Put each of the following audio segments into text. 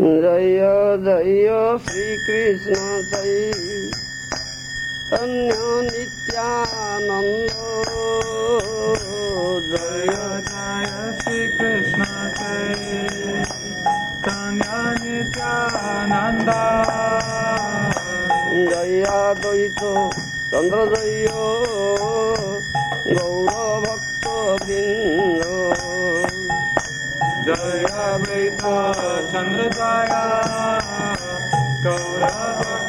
दय श्रीकृष्ण अन्य नित्यानन्द जय जय श्रीकृष्ण तन्य नित्यानन्द जया द्वैत चन्द्र जय चन्द्रजाया गौरवृन्द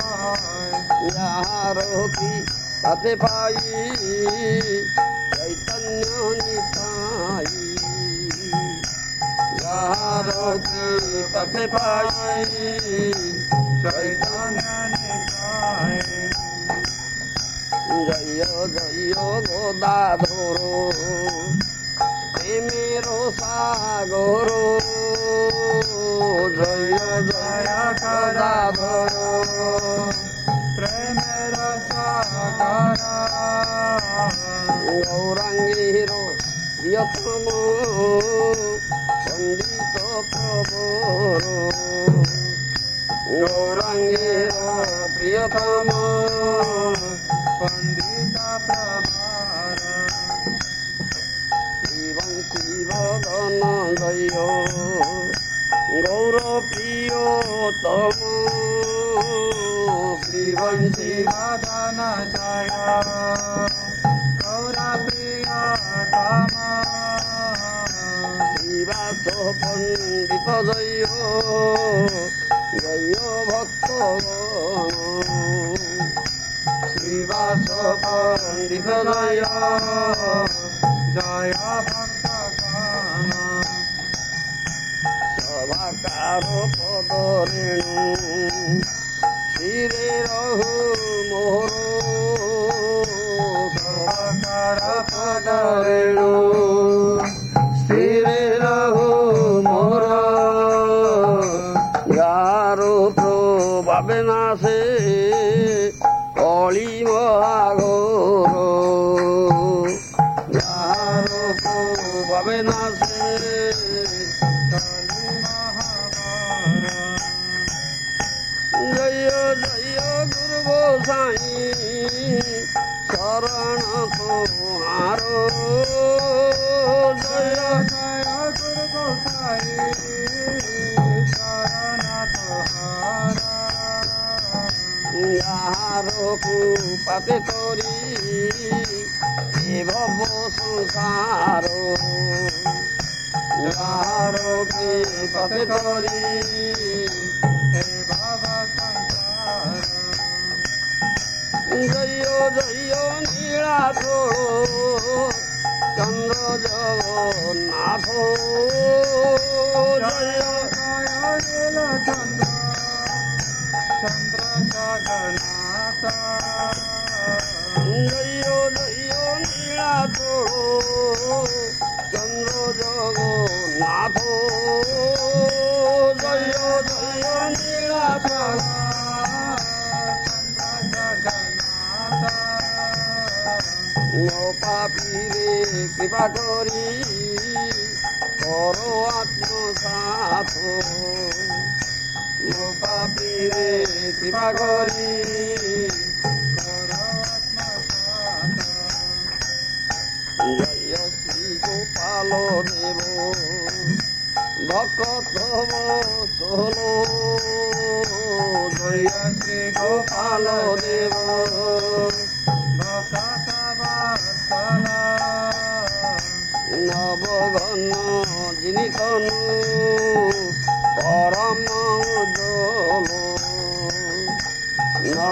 জয় যাহারতি তাতে পাই। চৈতন্য নিতাই যাহারতি তাতে পাই। জয় জয় গোদাধর প্রেমের সাগর। জয় জয় গোদাধর গৌরাঙ্গীর প্রিয়তম পণ্ডিত প্রবর গৌরাঙ্গীর প্রিয়তম শিবং শিবদন জয় গৌর প্রিয়তম শিবং শিব শিবাস পণ্ডিত জয় জয় ভক্ত শিবাস পণ্ডিত জয় জয় ভক্ত সভাকার পদ রেণু শিরে রহু মোর সভাকার পাতে তরি ভব সংসার। জয় জয় নীলাধ চন্দ্র জগন্নাথ জয় জয় পাপিরে কৃপা করি, কর আত্মসাথ পাপিরে কৃপা করি জয় শ্রী গোপাল দেব ভকত সোল জয় Shri Gopal Dev.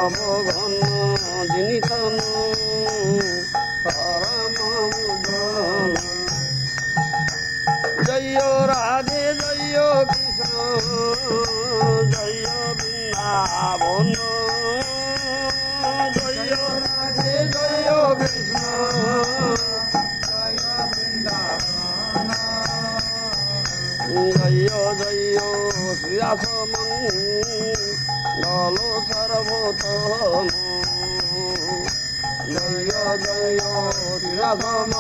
Namo Jaya Jaya Tira Sama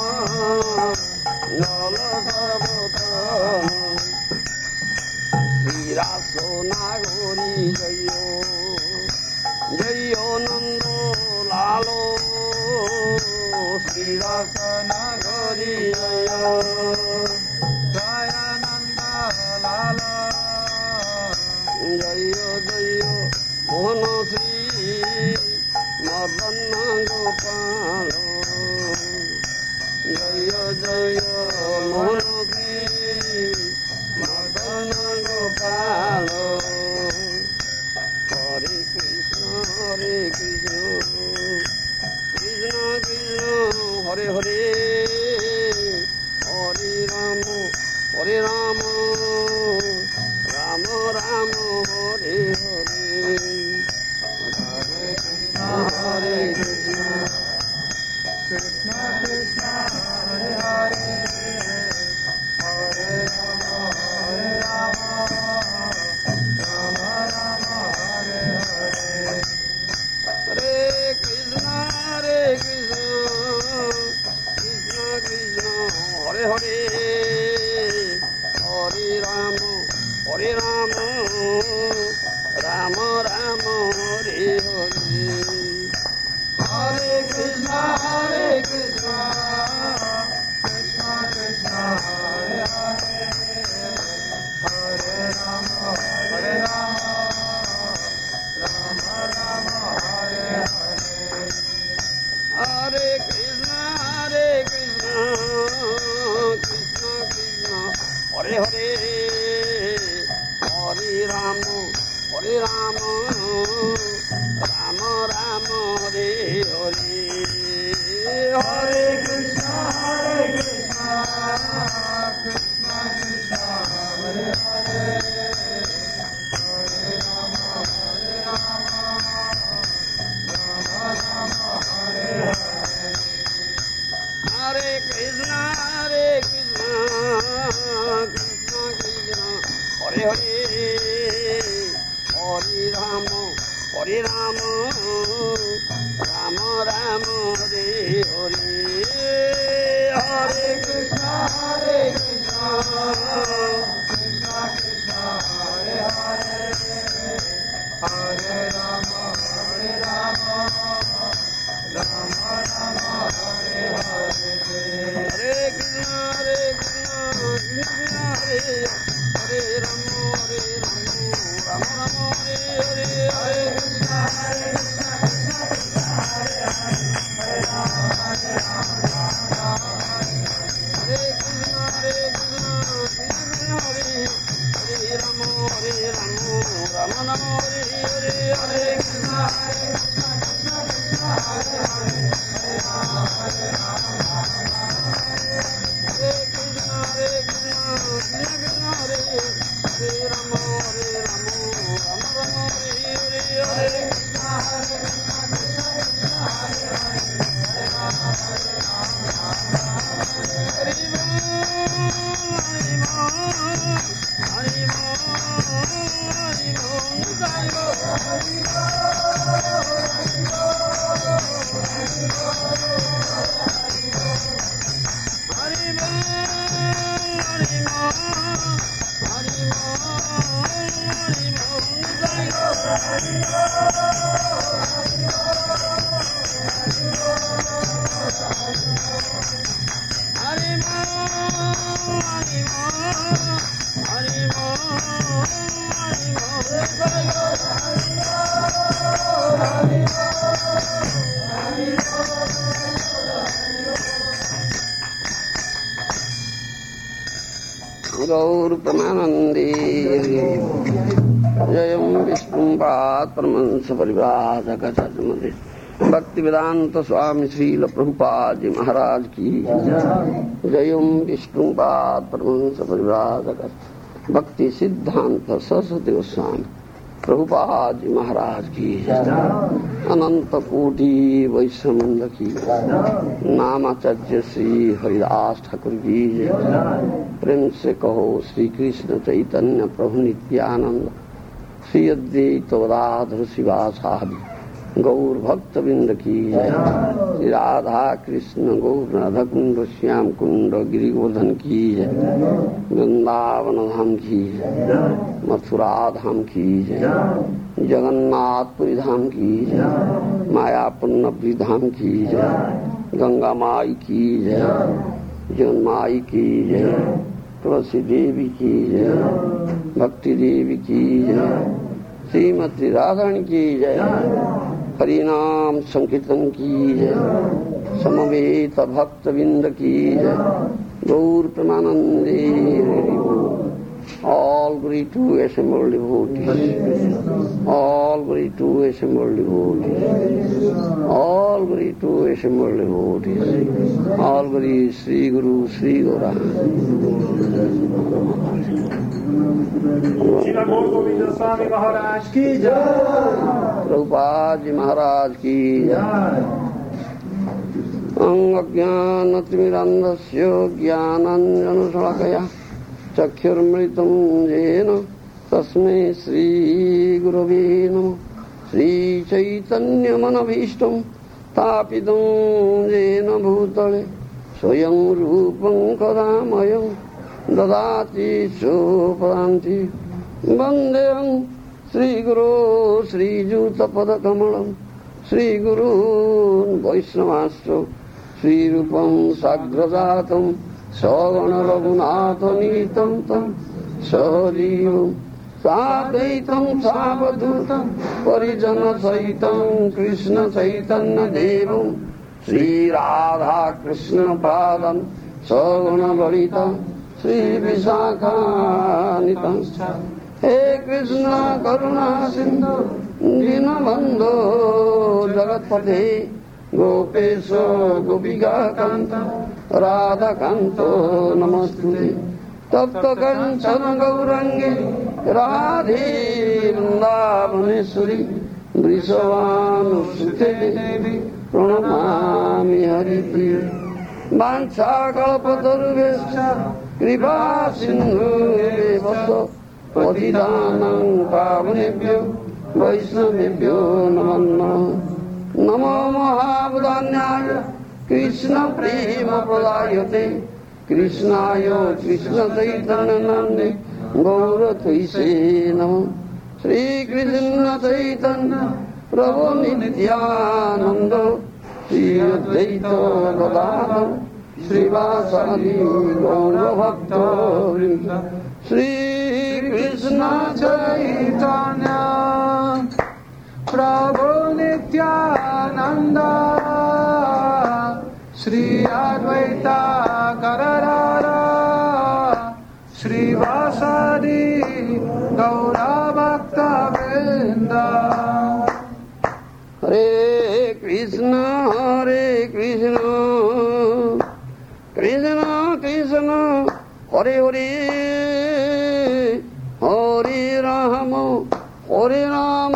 परमंस परिव्राजकचमदे भक्ति वेदांत स्वामी श्रील प्रभुपाद जी महाराज की जयम विष्णुपाद परमंस परिव्राजक भक्ति सिद्धांत सरस्वती गोस्वामी प्रभुपाद जी महाराज की अनंत कोटि वैष्णवंद की नामाचार्य श्री हरिदास ठाकुर की प्रेम से कहो श्री कृष्ण चैतन्य प्रभु नित्यानंद। श्री अद्वैत राधर शिवासादि। गौर भक्त बिंद की श्री राधा कृष्ण, गौर राधा कुंड श्याम कुंड गिरी गोधन की जय। वृंदावन धाम की जय। मथुरा धाम की जय। जगन्नाथपुरी धाम की जय। मायापुर धाम की जय। गंगा माई की जय। जगन माई की जय। तुलसी देवी की जय, भक्ति देवी की जय, श्रीमती राधारण की जय परिणाम संकीर्तन की जय, समवेत भक्त बिंद की जय, गौर प्रमानंदे all glory to assembled devotees, all glory to assembled devotees, all glory to assembled devotees, all glory Sri Guru Sri Govind Swami Maharaj की जय प्रभुपाद जी महाराज की अज्ञानतिमिरन्धस्य ज्ञानाञ्जनशलाकया चक्षुर्मृतं येन तस्मै श्रीगुरवे नमः। श्रीचैतन्यमनभीष्टं स्थापितं येन भूतले। स्वयं रूपं कदामयं ददाति चोपदान्ति वन्देऽहं श्रीगुरो श्रीयुतपदकमलं श्रीगुरून् वैष्णवाश्च श्रीरूपं साग्रजातं सगणरघुनाथनीतं तं सहजीवं साद्वैतं सावधूतं परिजनसहितं कृष्णचैतन्यदेवं श्रीराधाकृष्णपादं सगुणबलितं श्रीविशाखानितं हे कृष्ण करुणा सिन्धु दीनबन्धो जगत्पते गोपेश गोपिकान्त राधाकान्तो नमस्तुते तप्त कञ्चन गौरङ्गे राधे वृन्दावनेश्वरी वृषवानुसुते देवी प्रणमामि हरिप्रिय वाञ्छाकल्पतरुभ्यश्च कृपा सिन्धुभ्यः पतितानां पावनेभ्यो वैष्णवेभ्यो नमो नमः कृष्ण प्रेम प्रदायते कृष्णाय कृष्ण चैतन्य गौर तुसे नम श्री कृष्ण चैतन्य प्रभु नित्यानंद श्री अद्वैत गदाधर श्रीवासादि गौर श्री कृष्ण चैतन्य प्रभु नित्यानंद श्री अद्वैता कररारा श्रीवासादि गौरभक्तवृन्द हरे कृष्ण हरे कृष्ण कृष्ण कृष्ण हरे हरे हरे राम हरे राम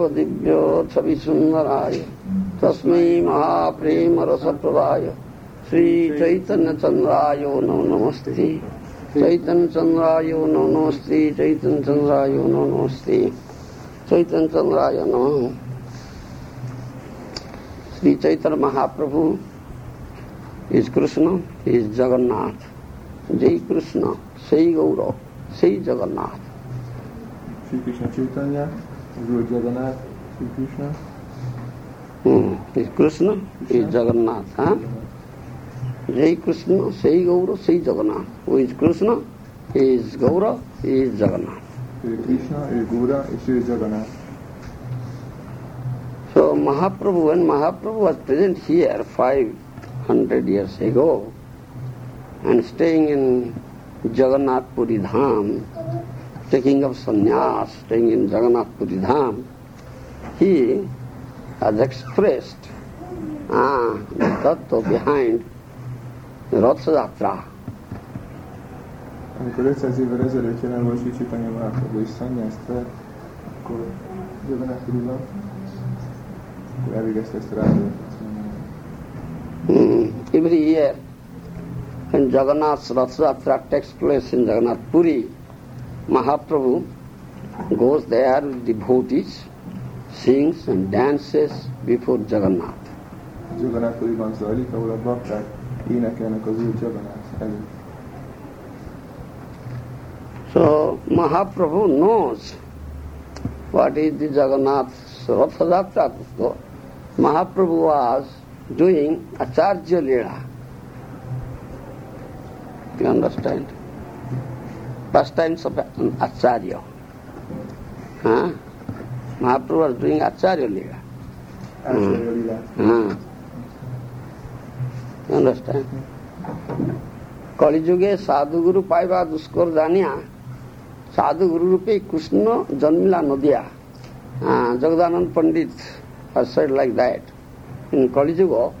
सर्व दिव्यो छवि सुंदराय तस्मी महाप्रेम रस प्रदाय श्री चैतन्य श्रीचैतन्यचन्द्रायो नौ नमस्ते। चैतन्य चैतन्यचन्द्रायो नौ नमस्ते। चैतन्य चैतन्यचन्द्रायो नौ नमस्ते। चैतन्य चैतन्यचन्द्राय नमः। Shri Chaitanya Mahaprabhu, is Krishna, is Jagannath. जय कृष्ण सही गौरव सही जगन्नाथ। श्री कृष्ण चैतन्य। Guru Jagannath, Shri Krishna, Hmm. Is Krishna, is Jagannath. Huh? Jai Krishna, Sei Gaurav, Sei Jagannath. Who is Krishna? He is Gaurav, he is Jagannath. Shri Krishna, Shri Gura, Shri Jagannath. So Mahaprabhu, when Mahaprabhu was present here 500 years ago and staying in Jagannath Puri Dham, taking up sannyas, staying in Jagannath Puri Dham, he has expressed ah, the tattva behind Rath Yatra. Amikor 500 évvel ezelőtt jelen volt Sri Chaitanya Mahaprabhu és szanyázt vett, akkor Jagannath Puriban, akkor elvégezte ezt a rádiót. Hmm. Every year, when Jagannath's Rath Yatra takes place in Jagannath Puri, Mahaprabhu goes there with devotees, sings and dances before Jagannath. Jagannath Puriban zajlik, ahol a bakták énekelnek az új Jagannath előtt. So Mahaprabhu knows what is the Jagannath's Rath Yatra. So Mahaprabhu was doing Acharya Leela. You understand? Pastimes of an Acharya. Huh? Mahaprabhu was doing Acharya Leela. Átszerű a lilát. हाँ understand कलिजुगे साधु गुरु पाइबा दुष्कर जानिया साधु गुरु रूपे कृष्ण जन्मिला नदिया जगदानंद पंडित has said like that in Kali Yuga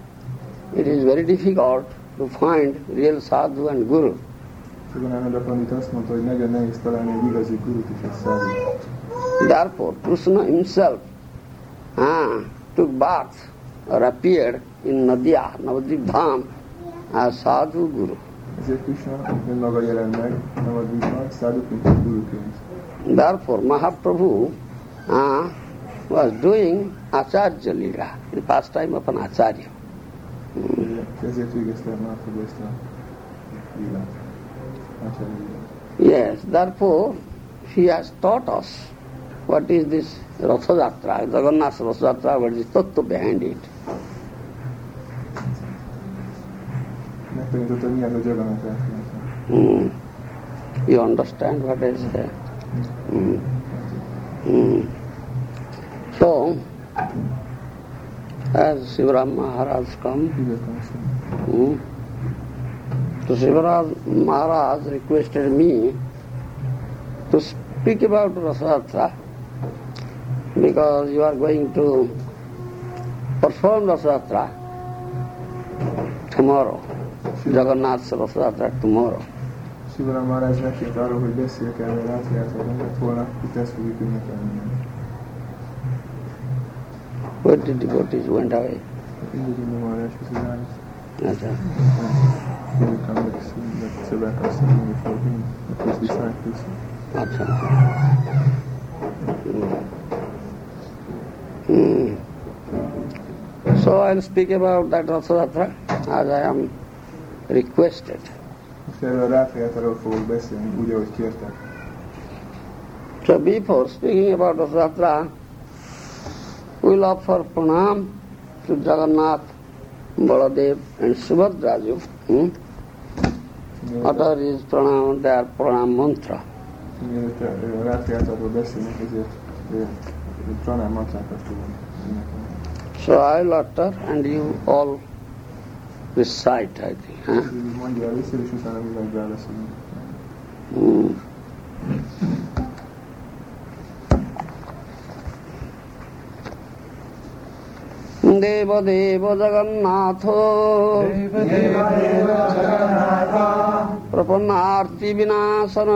it is very difficult to find real sadhu and guru Jagannath Pandit azt mondta, hogy nagyon nehéz találni egy igazi gurut és egy szádút. therefore Krishna himself ah, took birth or appeared in Nadia Navadvip Dham as sadhu guru Ezért Krishna önmaga jelent meg, nem a Dvipban, száduként és guruként. Therefore, Mahaprabhu uh, was doing Acharya Lila, the pastime of an Acharya. Ezért végezte Mahaprabhu ezt a lilát. Yes, therefore, he has taught us what is this Ratha Yatra, Jagannath Ratha Yatra, what is the tattva behind it. Megtanította, hogy mi az a Jagannath játéka. Mm. You understand what I say? Mm. Mm. So, as Shivaram Maharaj come, Hmm. So Shivaraj Maharaj requested me to speak about Rathayatra because you are going to perform Rathayatra tomorrow. Jagannath's Rathayatra tomorrow. Maharaj megkért arról, hogy beszéljek erről a átjártatban, mert holnap itt ezt fogjuk ünnepelni. Where the devotees went away? Indulni Maharaj, az irány. Hmm. So I'll speak about that Rathayatra as I am requested. So before speaking about Rathayatra, we'll offer pranam to Jagannath, Baladev and Subhadraju. Hmm? Utter his pranam, their pranam mantra. Mielőtt a rátriátatról beszélnek, ezért Pranám mantrákat fogom énekelni. So I'll utter and you all recite, I think. Huh? দেব দেব জগন্নাথ। প্রপন্নার্তি বিনাশন।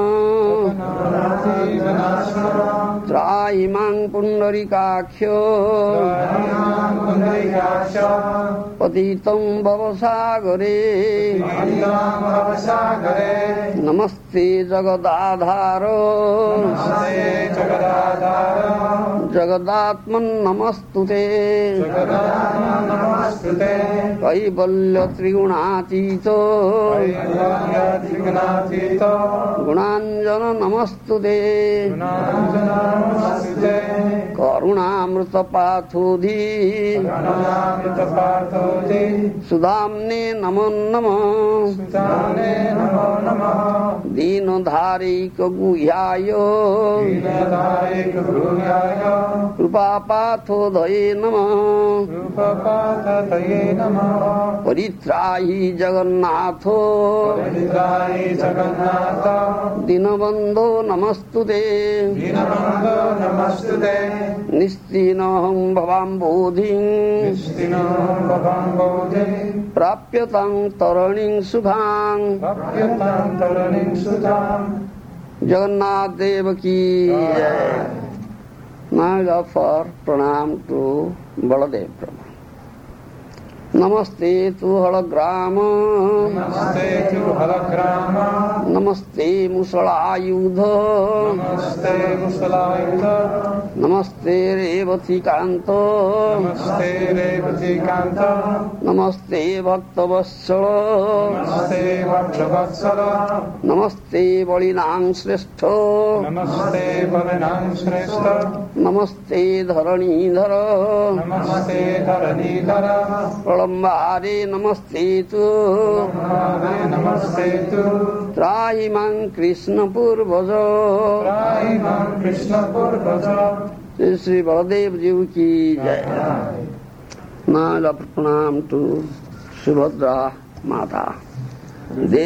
ত্রাইমাং পুণ্ডরিকাক্ষ। পতিতং ভবসাগরে। নমস্তে জগদাধার। प्रपन्नार्ति विनाशन त्रायिमां पुण्डरीकाख्यो पतितं भवसागरे કરુણામૃત પાથોધી સુદામને નમો નમ દીન ધારિક ગુહ્યાય કૃપા પાથોધયે નમ પરિત્રાહી જગન્નાથો દીનબંધો નમસ્તુ તે નમસ્તુ તે নিশ্চিনহং ভবাম বোধিং প্রাপ্যতাং তরণীং শুভাং জগন্নাথ দেব কি জয় Now we offer pranam to Baladev Brahma. नमस्ते तु हलग्राम नमस्ते तु हलग्राम नमस्ते मुसलायुध नमस्ते मुसलायुध नमस्ते रेवतीकान्त नमस्ते रेवतीकान्त नमस्ते भक्तवत्सल नमस्ते भक्तवत्सल नमस्ते बलिनां श्रेष्ठ नमस्ते बलिनां श्रेष्ठ नमस्ते धरणीधर नमस्ते धरणीधर प्रलम्बारे नमस्ते तु हरे नमस्ते तु त्राहि मां कृष्णपूर्वज त्राहि मां कृष्णपूर्वज श्री श्री बलदेव जी की जय नाल प्रणाम टू सुभद्रा माता दे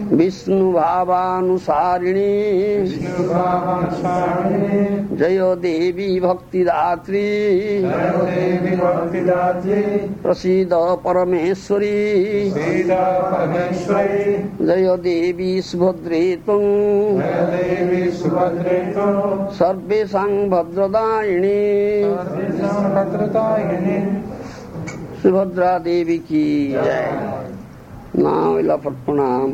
विष्णु भावानुसारिणी जयो देवी भक्तिदात्री। प्रसीद परमेश्वरी। जय देवी सुभद्रे सर्वेशा भद्रदायिनी सुभद्रा देवी की जय। नाम इला प्रणाम।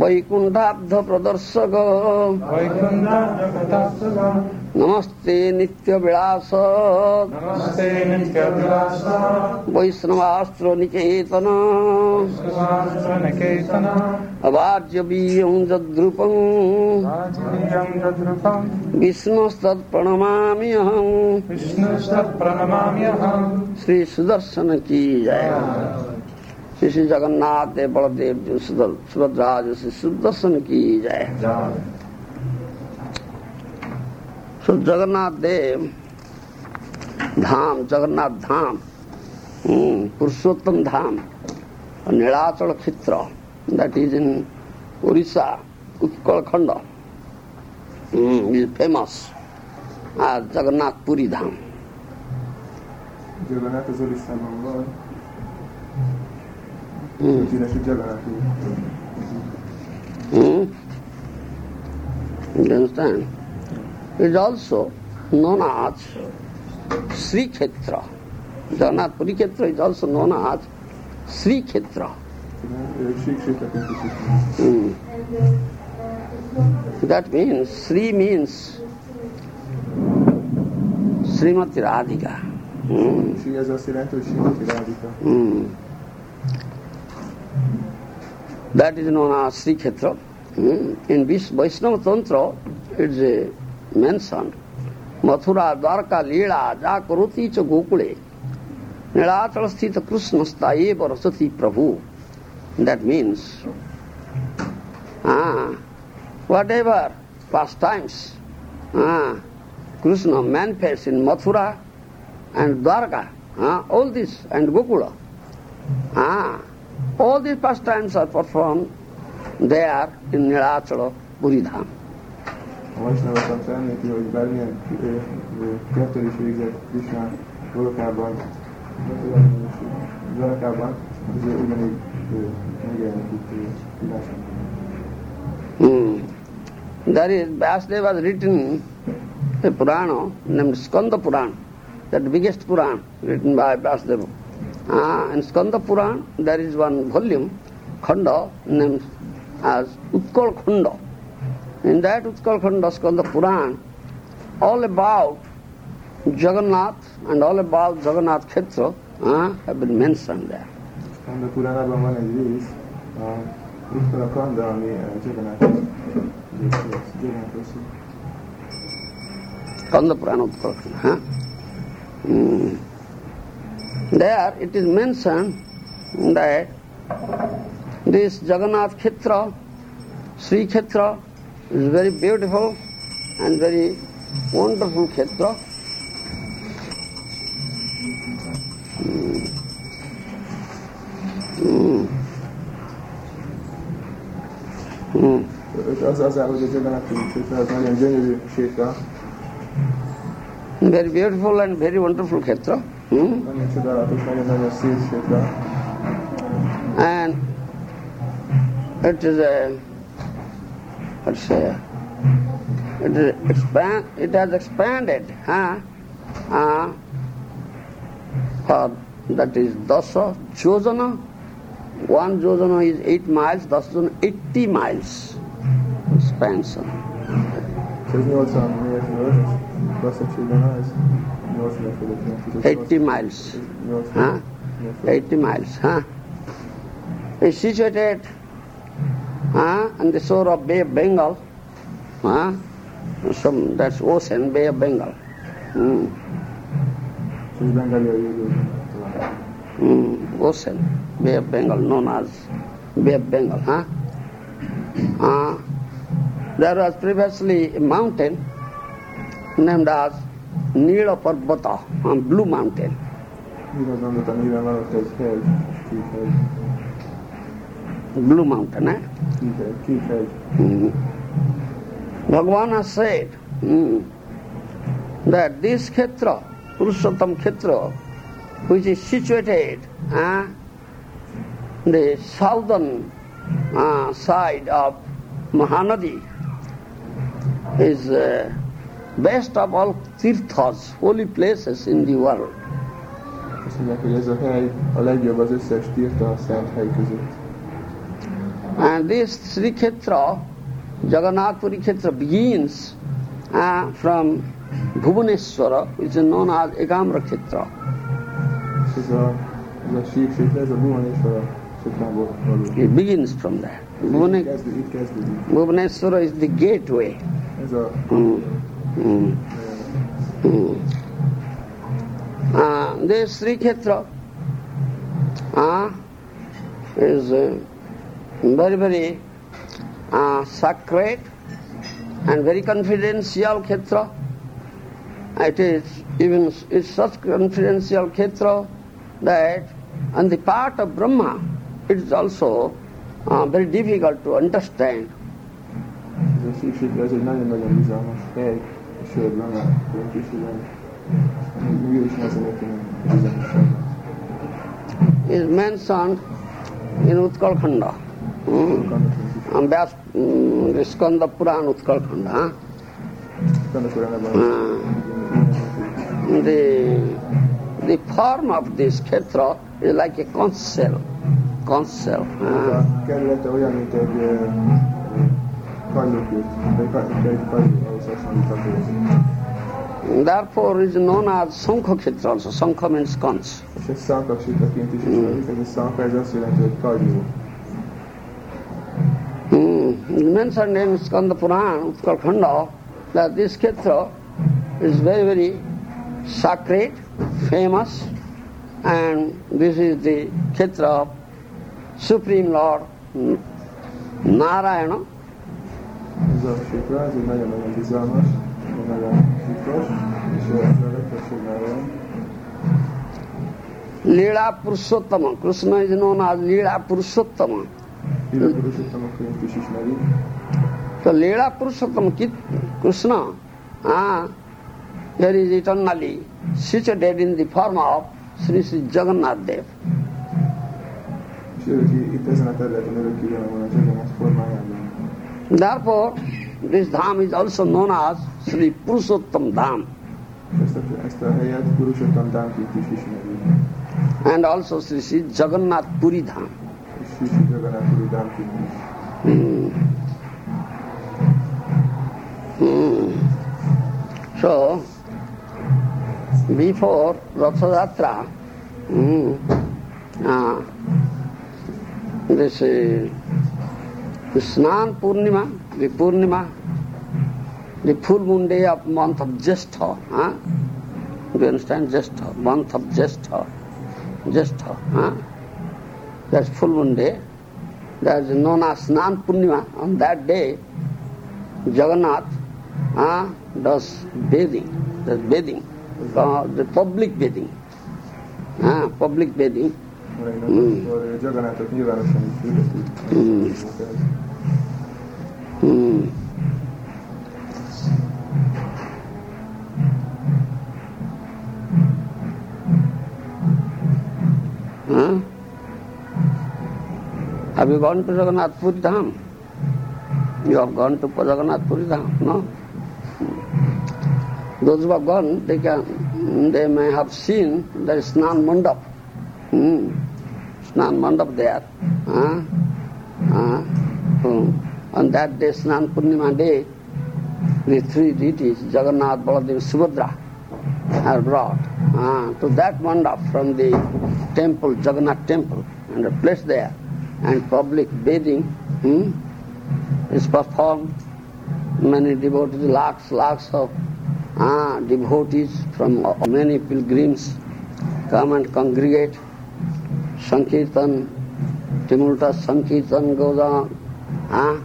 वैकुण्ठाब्ध प्रदर्शक नमस्ते नित्यविलास। वैष्णवास्त्र निकेतन अवाज्यबीयं जद्रुपम्। विष्णुस्तत्प्रणमामि अहम् श्रीसुदर्शन की जय। श्री जगन्नाथ दे बलदेव जो सुभद्रा जो सुदर्शन की जाए जगन्नाथ देव धाम, जगन्नाथ धाम हम्म, Purushottam Dham, Nilachal kshetra that is in Orissa, Utkal Khand hmm, is famous Jagannath Puri Dham Mm. You understand? It's also known as Sri Khetra. Jagannath Puri Khetra is also known as Sri Khetra. Mm. That means, Sri means Srimati Radhika. Mm. She has esatto, a Srimati Radhika. Mm. That is known as Sri Khetra. Mm. In Vaishnava Tantra, it's uh, mentioned. Mathura, Dwarka, Leela, Jakaroti cha Gokule. Nilachal sthita Krishnasta eva rasati Prabhu. That means, ah, whatever pastimes ah, Krishna manifests in Mathura and Dwarka, ah, all this, and Gokula. Ah, all these pastimes are performed there in Nilachala Puridham. A Vaisnava Tantra említi, hogy bármilyen kettő is végzett Krishna Golokában, Golokában, ez ugyanígy ö, megjelenik itt ö, írásban. Hmm. There is, Vyasdeva has written a Purana named Skanda Purana, that biggest Purana written by Vyasdeva. Ah, in Skanda Purana there is one volume, Khanda, named as Utkal Khanda. In that Utkal Khanda, Skanda Purana, all about Jagannath and all about Jagannath Khetra ah, have been mentioned there. Kanda Puránában van egy rész, a Uttara Kanda, ami uh, Jagannath Jagannath szó. Kanda Purana Utkal Khanda. Huh? Mm. There it is mentioned that this Jagannath Khetra, Sri Khetra, is very beautiful and very wonderful Khetra. Mm. Mm. Very beautiful and very wonderful Khetra. Hmm? And it is a, say, it, is expand, it has expanded, huh? Uh, for that is dasa jojana. One jojana is eight miles, dasa jojana eighty miles expansion. Isn't also on the earth? Dasa jojana is. 80 miles. Huh? 80 miles. Huh? It's situated huh? on the shore of Bay of Bengal. Huh? Some, that's ocean, Bay of Bengal. Hmm. Mm, ocean, Bay of Bengal, known as Bay of Bengal. Huh? Uh, there was previously a mountain named as Nila Parvata, uh, Blue Mountain. Mivel van ott egy hegy, két hegy, Blue Mountain, eh? két hegy, két hegy. Mm. Bhagavan has said that this Khetra, Purushottam Khetra, which is situated the southern side of Mahanadi, is uh, best of all tirthas, holy places in the world. Azt mondják, hogy ez a hely a legjobb az összes tirta a szent hely között. And this Sri Khetra, Jagannath Puri Khetra begins uh, from Bhubaneswara, which is known as Ekamra Khetra. Ez a, ez a síksét, ez a Bhuvaneshwar a Sokrából. It begins from there. Bhuvane- kezdődik, itt kezdődik. Bhubaneswara is the gateway. Ez a Mm. Mm. Mm. Uh, this Sri Khetra uh, is uh, very, very uh, sacred and very confidential Khetra. It is even it's such confidential Khetra that on the part of Brahma it is also uh, very difficult to understand. Ez a síksét, ez egy nagyon-nagyon bizalmas hely, és sörben a döntésében. Még ő is nehezen érteni bizalmasságban. is mentioned in Utkal Khanda. Mm. Um, Vyas, mm, the Skanda Puran Utkal Khanda. Huh? Annak olyan ebben Uh, the, the form of this Kshetra is like a conch shell. Conch shell. A kerülete olyan, mint egy ö, ö, kagylókült, egy ka- egy kagyló, ahhoz hasonlítható. Therefore is known as Sankha Kshetra also. Sankha means conch. És ezt szankaksitaként is ismerik, ez a szanka, ez azt jelenti, hogy. Hmm. Mentioned in Skanda Purana, Utkal Khanda, that this Kshetra is very, very sacred, famous, and this is the Kshetra of Supreme Lord hmm, Narayana. zaszczyta, Leela Purushottam Krishna is known as Leela Purushottam. तो Leela Purushottam Krishna there is eternally situated in the of Shri Shri Jagannath Dev इतना Therefore, this dham is also known as Sri Purushottam Dham and also Sri Sri Jagannath Puri Dham. Dámként is. So, before Ratha Yatra, mm, uh, this uh, Snana Purnima Purnima the full moon day of month of Jyeshtha Jyeshtha month of Jyeshtha Jyeshtha that full moon day that is known as Snana Purnima on that day Jagannath does bathing bathing public bathing public bathing Mm. Akkor Jagannathot nyilvánosan is ültetik. Mm. Hmm. Huh? Have you gone to Jagannath Puri Dham? You have gone to Jagannath Puri Dham, no? Those who have gone, they can, they may have seen is Snan Mandap. Hmm. Snan Mandap there. Huh? Uh, hmm. On that day, Snan Purnima day, the three deities, Jagannath, Baladev, Subhadra, are brought uh, to that mandap from the temple, Jagannath temple, and are placed there. And public bathing hmm, is performed. Many devotees, lakhs, lakhs of uh, devotees from many pilgrims come and congregate. Sankirtan टिमुलटा sankirtan गोदा huh?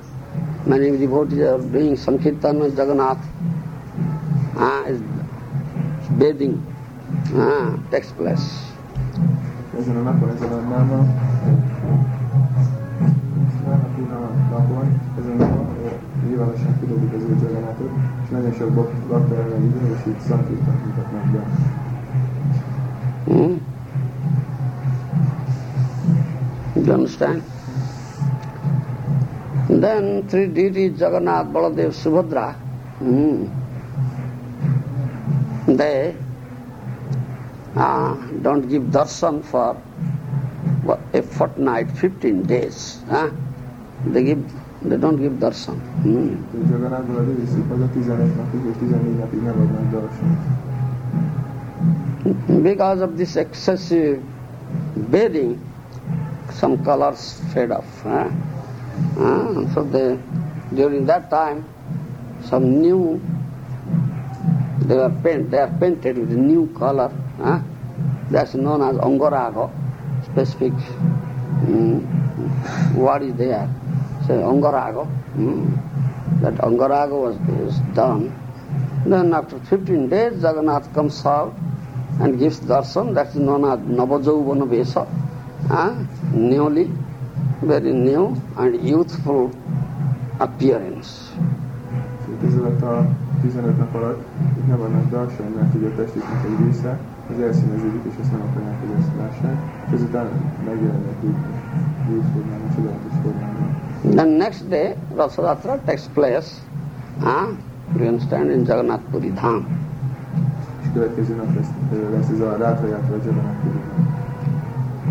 many devotees are doing sankirtan with Jagannath, ah, is bathing, ah, takes place. Hmm? You understand? Then three deities, Jagannath, Baladev, Subhadra, hmm, they uh, don't give darshan for what, a fortnight, 15 days. Huh? They give, they don't give darshan. Hmm. Jagannathból az őszik, az a 15 napig és 14 napig nem adnak darsant. Because of this excessive bathing, some colors fade off. So they, during that time, some new, they were paint, they are painted with new color. That's known as Angarago, specific mm, what is there. Say Angarago. Mm. That Angarago was is done. Then after 15 days, Jagannath comes out and gives darshan. That's known as Navajauvana Vesa. Huh? Newly, very new and youthful appearance. Itt ez alatt a 15 nap alatt itt nem adnak darsant, mert ugye a testüknek egy része, az elszíneződik, és ezt nem akarják, hogy ezt lássák, és ezután megjelennek úgy új formában, csodálatos formában. Then next day, Rathayatra takes place, huh? you understand, in Jagannath Puri Dham. következő nap lesz, lesz ez a rátrajátva a Jagannath Purima.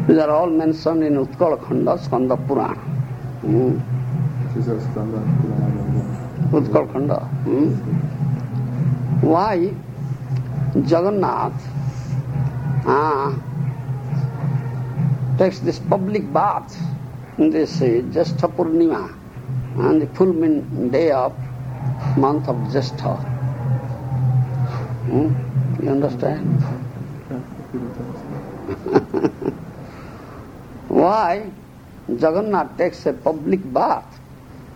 These are all mentioned in Utkala Khanda, Skanda Purana. Hmm. És ez Skanda Puramában. Utkal Khanda. Hmm? Why Jagannath ah, takes this public bath in this uh, Jastha Purnima on the full moon day of month of Jastha? Hmm? You understand? Ja, tudom, tudom. Why Jagannath takes a public bath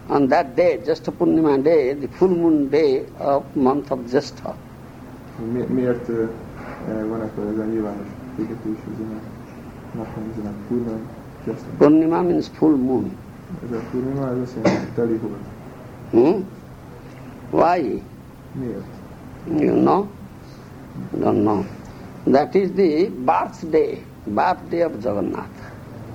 on that day, Jastha Purnima day, the full moon day of month of Jastha? Mi, miért ö, ö, van akkor ez a nyilvános égetés ezen a napon, ezen a Purnam? Just- Purnima means full moon. Ez a Purnima, ez azt jelenti, hogy teli hold. Hmm? Why? Miért? You know? Don't know. That is the birthday, birthday of Jagannath.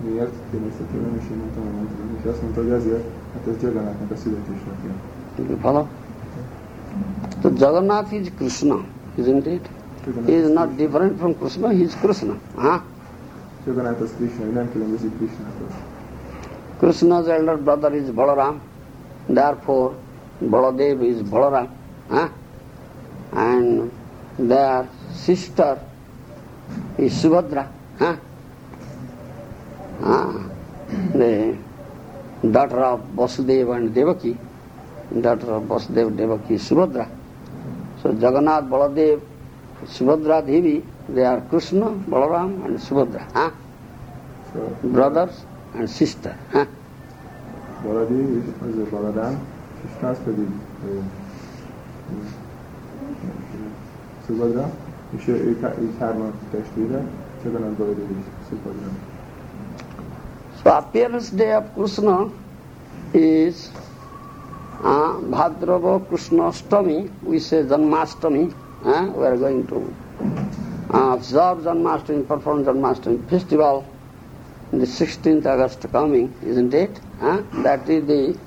Miért? Természetesen is én mondtam. És azt mondta, hogy ezért, hát ez Jagannathnak a születésnapja. You follow? So Jagannath is Krishna, isn't it? He is not different from Krishna, he is Krishna. Huh? Jagannath az Krishna, nem különbözik Krishnától. Krishna's elder brother is Balaram, therefore Baladev is Balaram. Huh? And their sister is Subhadra. Huh? Ah, the daughter of Vasudeva and Devaki, daughter of Vasudeva Devaki is Subhadra. So Jagannath, Baladev, Subhadra Devi, they are Krishna, Balaram and Subhadra. Huh? So, Brothers and sister. Huh? Baladi és az a Baladán, és az pedig ö, ö, Szubadra, és ő, So appearance day of Krishna is uh, Bhadrava Krishna Ashtami, we say Janmashtami. Uh, we are going to uh, observe Janmashtami, perform Janmashtami festival in the 16th August coming, isn't it? Uh, that is the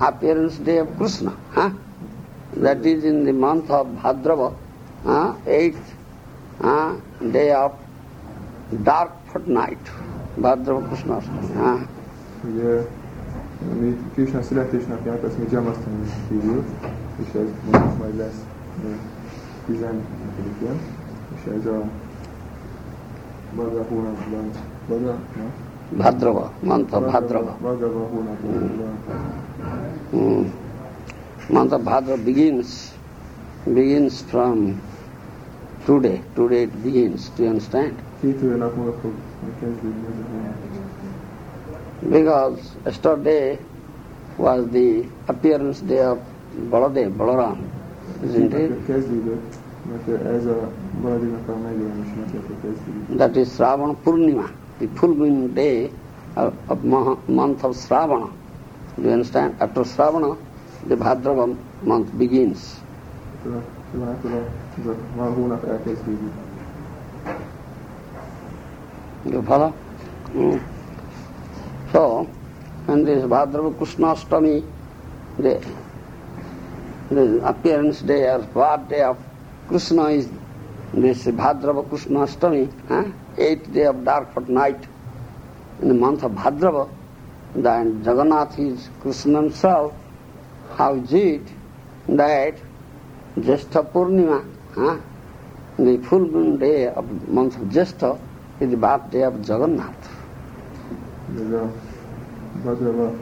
appearance day of Krishna. Uh, that is in the month of Bhadrava, uh, 8th uh, day of dark fortnight. Bhadrava Krishna Ashtami. Uh. Krishna születésnapját, azt mi Jamasztani hívjuk, és ez most majd lesz ö, 15-én, és ez a Badra hónapban, Badra, na? Bhadrava, of Bhadrava. Badrava hónapban. Mm. Month of begins, begins from today. Today it begins, do you understand? Olyan nap fog Because yesterday was the appearance day of Baladev, Balaram, isn't it? That is Sravana Purnima, the full moon day of, of month of Sravana. Do you understand? After Sravana, the Bhadrava month begins. You follow? Mm. So, when this Bhadrava Krishna Ashtami, the, the appearance day or birthday of Krishna is this Bhadrava Krishna Ashtami, huh? eighth day of dark fortnight in the month of Bhadrava, then Jagannath is Krishna himself. How is it that Jastha Purnima, huh? the full moon day of month of Jastha is the birthday of Jagannath. Ez a Badrava,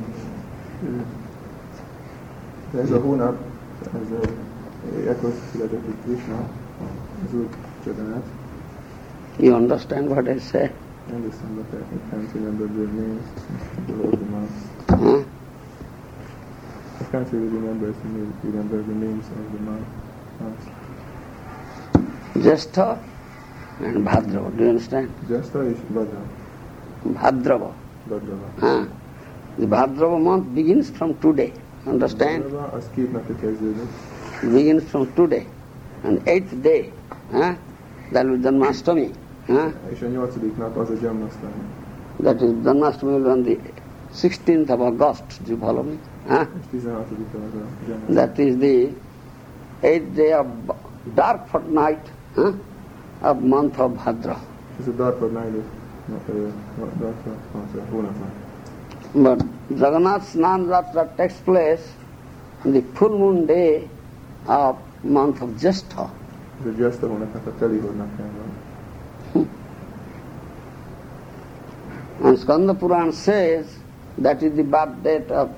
ö, ez a hónap, ez a, ekkor született itt Krishna, az úr Jagannath. You understand what I say? I understand that I can't remember the names of the. Huh? I can't really remember, remember the names of the month- months. Jastha and Bhadrava. Do you understand? Jasta és Badra, Bhadrava. Badrava. Huh? The Bhadrava month begins from today. Understand? Badrava az két napja Begins from today. And eighth day, huh? that will be Janmashtami. Huh? és a nyolcadik nap az a Jamnasztani. That is Janmashtami will be on the 16th of August. Do you follow me? Huh? És 16-a az a Jamnasztani. That is the eighth day of dark fortnight, huh, of month of Bhadra. Ez a Darpa Nájló Darpa hónap van. But Jagannath Snan takes place on the full moon day of month of Jastha. Ez a Jasta hónapnak a teli hónapján van. And Skanda Puran says that is the birth date of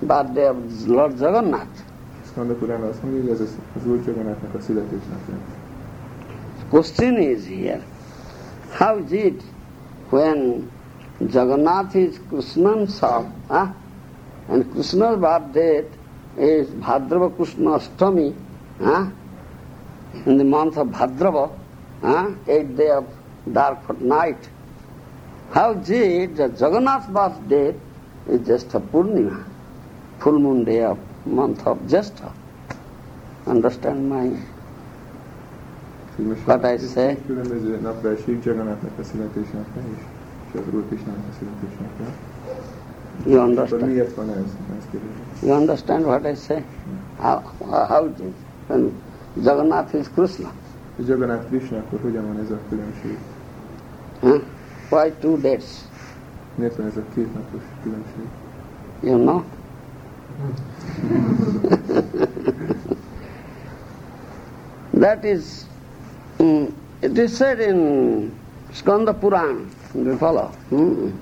birthday of Lord Jagannath. Skanda Purán azt mondja, hogy ez az, Úr Jagannathnak a születésnapja. Question is here, how is it when Jagannath is Krishna's son, huh? and Krishna's birth date is Bhadrava Krishna Ashtami, huh? in the month of Bhadrava, huh? eighth day of dark night. How is it that Jagannath's birth date is Jastha Purnima, full moon day of month of Jastha? Understand my Így What I say? Különböző napra esik Jagannathnak a születésnapja is, és az Úr Krisnának a születésnapja. You Akkor understand? miért van ez? Ezt kérdezi. You understand what I say? How, how it is? When Jagannath is Krishna. És Jagannath Krishna, akkor hogyan van ez a különbség? Huh? Why two dates? Miért van ez a két napos különbség? You know? Hmm. that is, mm, it is said in Skanda Puran. Do you follow? Mm.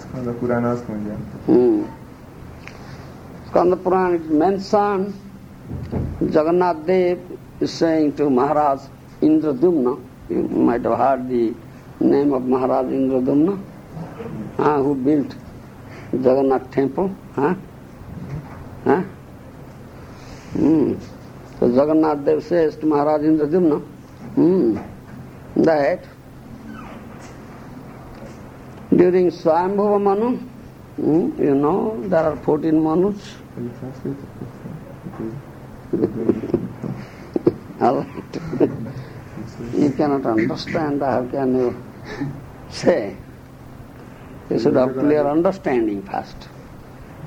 Skanda azt mondja, Hmm. Skanda Puran it mentioned Jagannath Dev is saying to Maharaj Indradumna, you might have heard the name of Maharaj Indradumna, uh, who built Jagannath temple. Huh? Huh? Hmm. So Jagannath Dev says to Maharaj Indradumna hmm, that during Swayambhuva Manu, hmm, you know, there are 14 Manus. All right. you cannot understand, how can you say? You should have clear understanding first.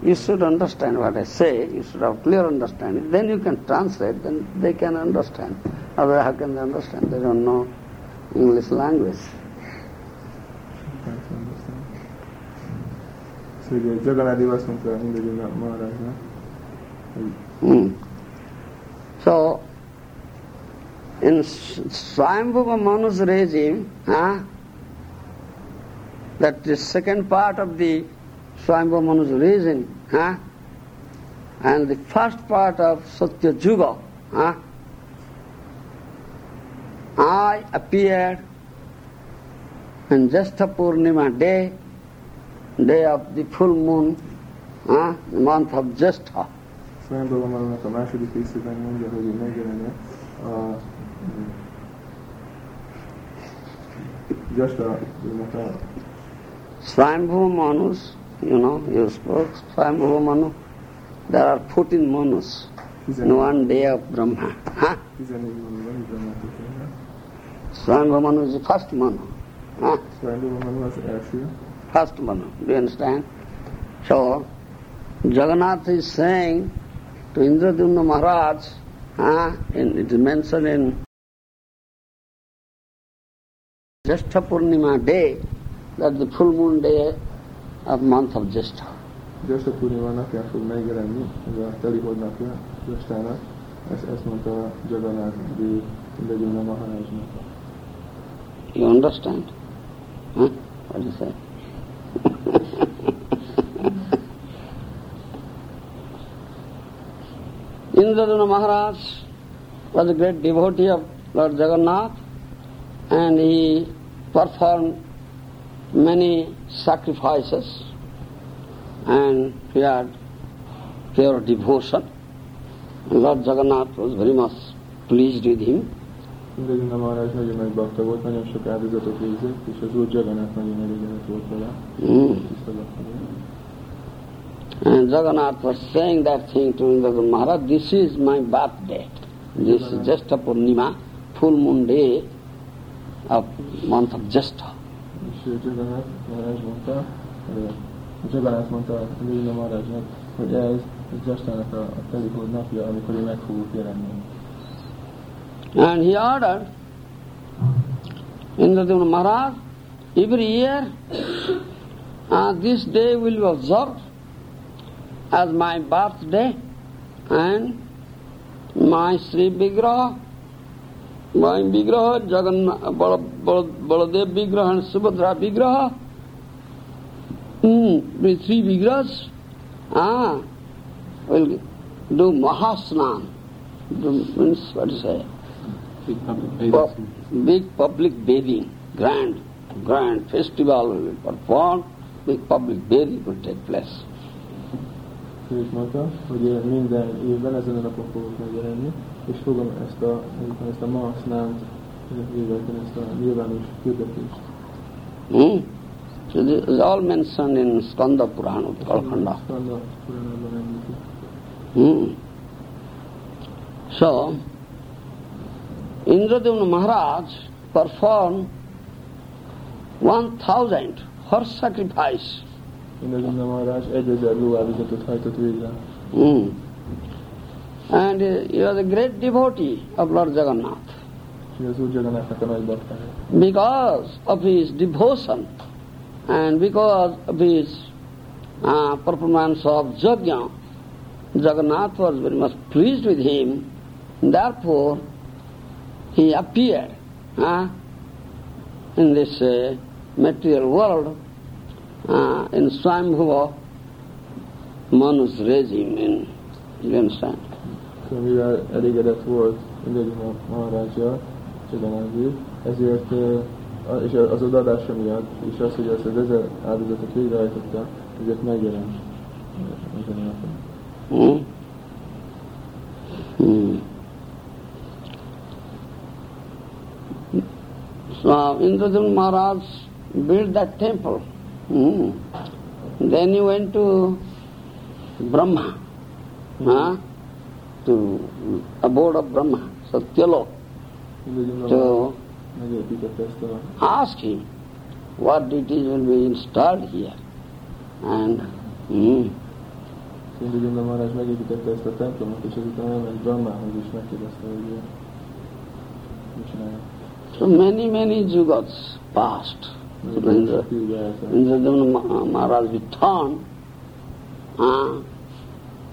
You should understand what I say, you should have clear understanding. Then you can translate, then they can understand. Otherwise, how can they understand? They don't know English language. Szóval ugye Jagannath Dev azt mondta Indra Maharajnak, hogy Hmm. So, in Swayambhuva Manu's regime, huh, that the second part of the Swayambhuva Manu's regime, huh, and the first part of Satya Juga, huh, I appeared on Jastha Purnima day, day of the full moon, the month of Jastha. Swayambhuva Manunak a második részében mondja, hogy ő megjelenett a Jasta-nak a Swayambhuva Manus, you know, you spoke Swayambhuva Manu. There are 14 Manus in one day of Brahma. Huh? 14 Manu van, így Brahmátok Swayambhuva Manu is the first Manu. Huh? Swayambhuva Manu az első, First Manu. Do you understand? So, Jagannath is saying to Indradyumna Maharaj, huh? and it is mentioned in Jastha Purnima day, that the full moon day of month of Jastha. Jasta Purnima napján fog megjelenni, ez a teli napja Jastának, ezt, ezt mondta Jagannath Dev Indra Maharajnak. You understand? Huh? What do you say? Indradyumna Maharaj was a great devotee of Lord Jagannath and he performed many sacrifices and he had pure devotion. Lord Jagannath was very much pleased with him. Indra Maharaj nagyon nagy bakta volt, nagyon sok áldozatot végzett, és az Úr Jagannath nagyon elégedett volt vele. Mm. And Jagannath was saying that thing to Indra Maharaj, this is my birthday. This is just a Purnima, full moon day of month of Jastha. És Jagannath Maharaj mondta, Jagannath mondta Indra Maharajnak, hogy ez, ez Jastának a, a teli napja, amikor ő meg fogok jelenni. And he ordered Indradyumna Maharaj, every year uh, this day will be observed as my birthday and my Sri Vigraha, my Vigraha, Jagannath, Baladev Vigraha and Subhadra Vigraha, mm, with three Vigrahas, ah, will do Mahasnan, means what to say, Big public bathing. Big public bathing, grand, grand festival will be performed, big public bathing will take place. Ő is mondta, hogy én minden évben ezen a napon fogok megjelenni, és fogom ezt a, ezt a ezt a nyilvános hirdetést. Hmm? So this is all mentioned in Skanda Purana, Utkalkhanda. Skanda Puránában említi. Hmm. So, Indradyumna Maharaj performed 1000 horse sacrifice. Indradyumna Maharaj egyezer lóáldozatot hajtott végre. And he was a great devotee of Lord Jagannath. És ő az Úr Jagannathnak a. Because of his devotion and because of his uh, performance of Jagya, Jagannath was very much pleased with him. Therefore, he appeared uh, in this uh, material world uh, in Swayambhuva Manu's regime. In, you understand? Szóval mivel elégedett volt Indradyumna Maharajja, Jagannathji, ezért a- és az odaadása miatt, és az, hogy ezt az ezer áldozatot végrehajtotta, ezért megjelent ezen a napon. Hmm? Hmm. So Indrajit Maharaj built that temple. Hmm. Then he went to Brahma, huh? to abode of Brahma, Satyalok, to ask him what deities will be installed here. And hmm, Indradyumna Maharaj megépítette ezt a templomot, és azután elment Brahmához, és megkérdezte, hogy mit csinálja. So many, many jugas passed. The Indradyumna Ma- Maharaj returned, uh,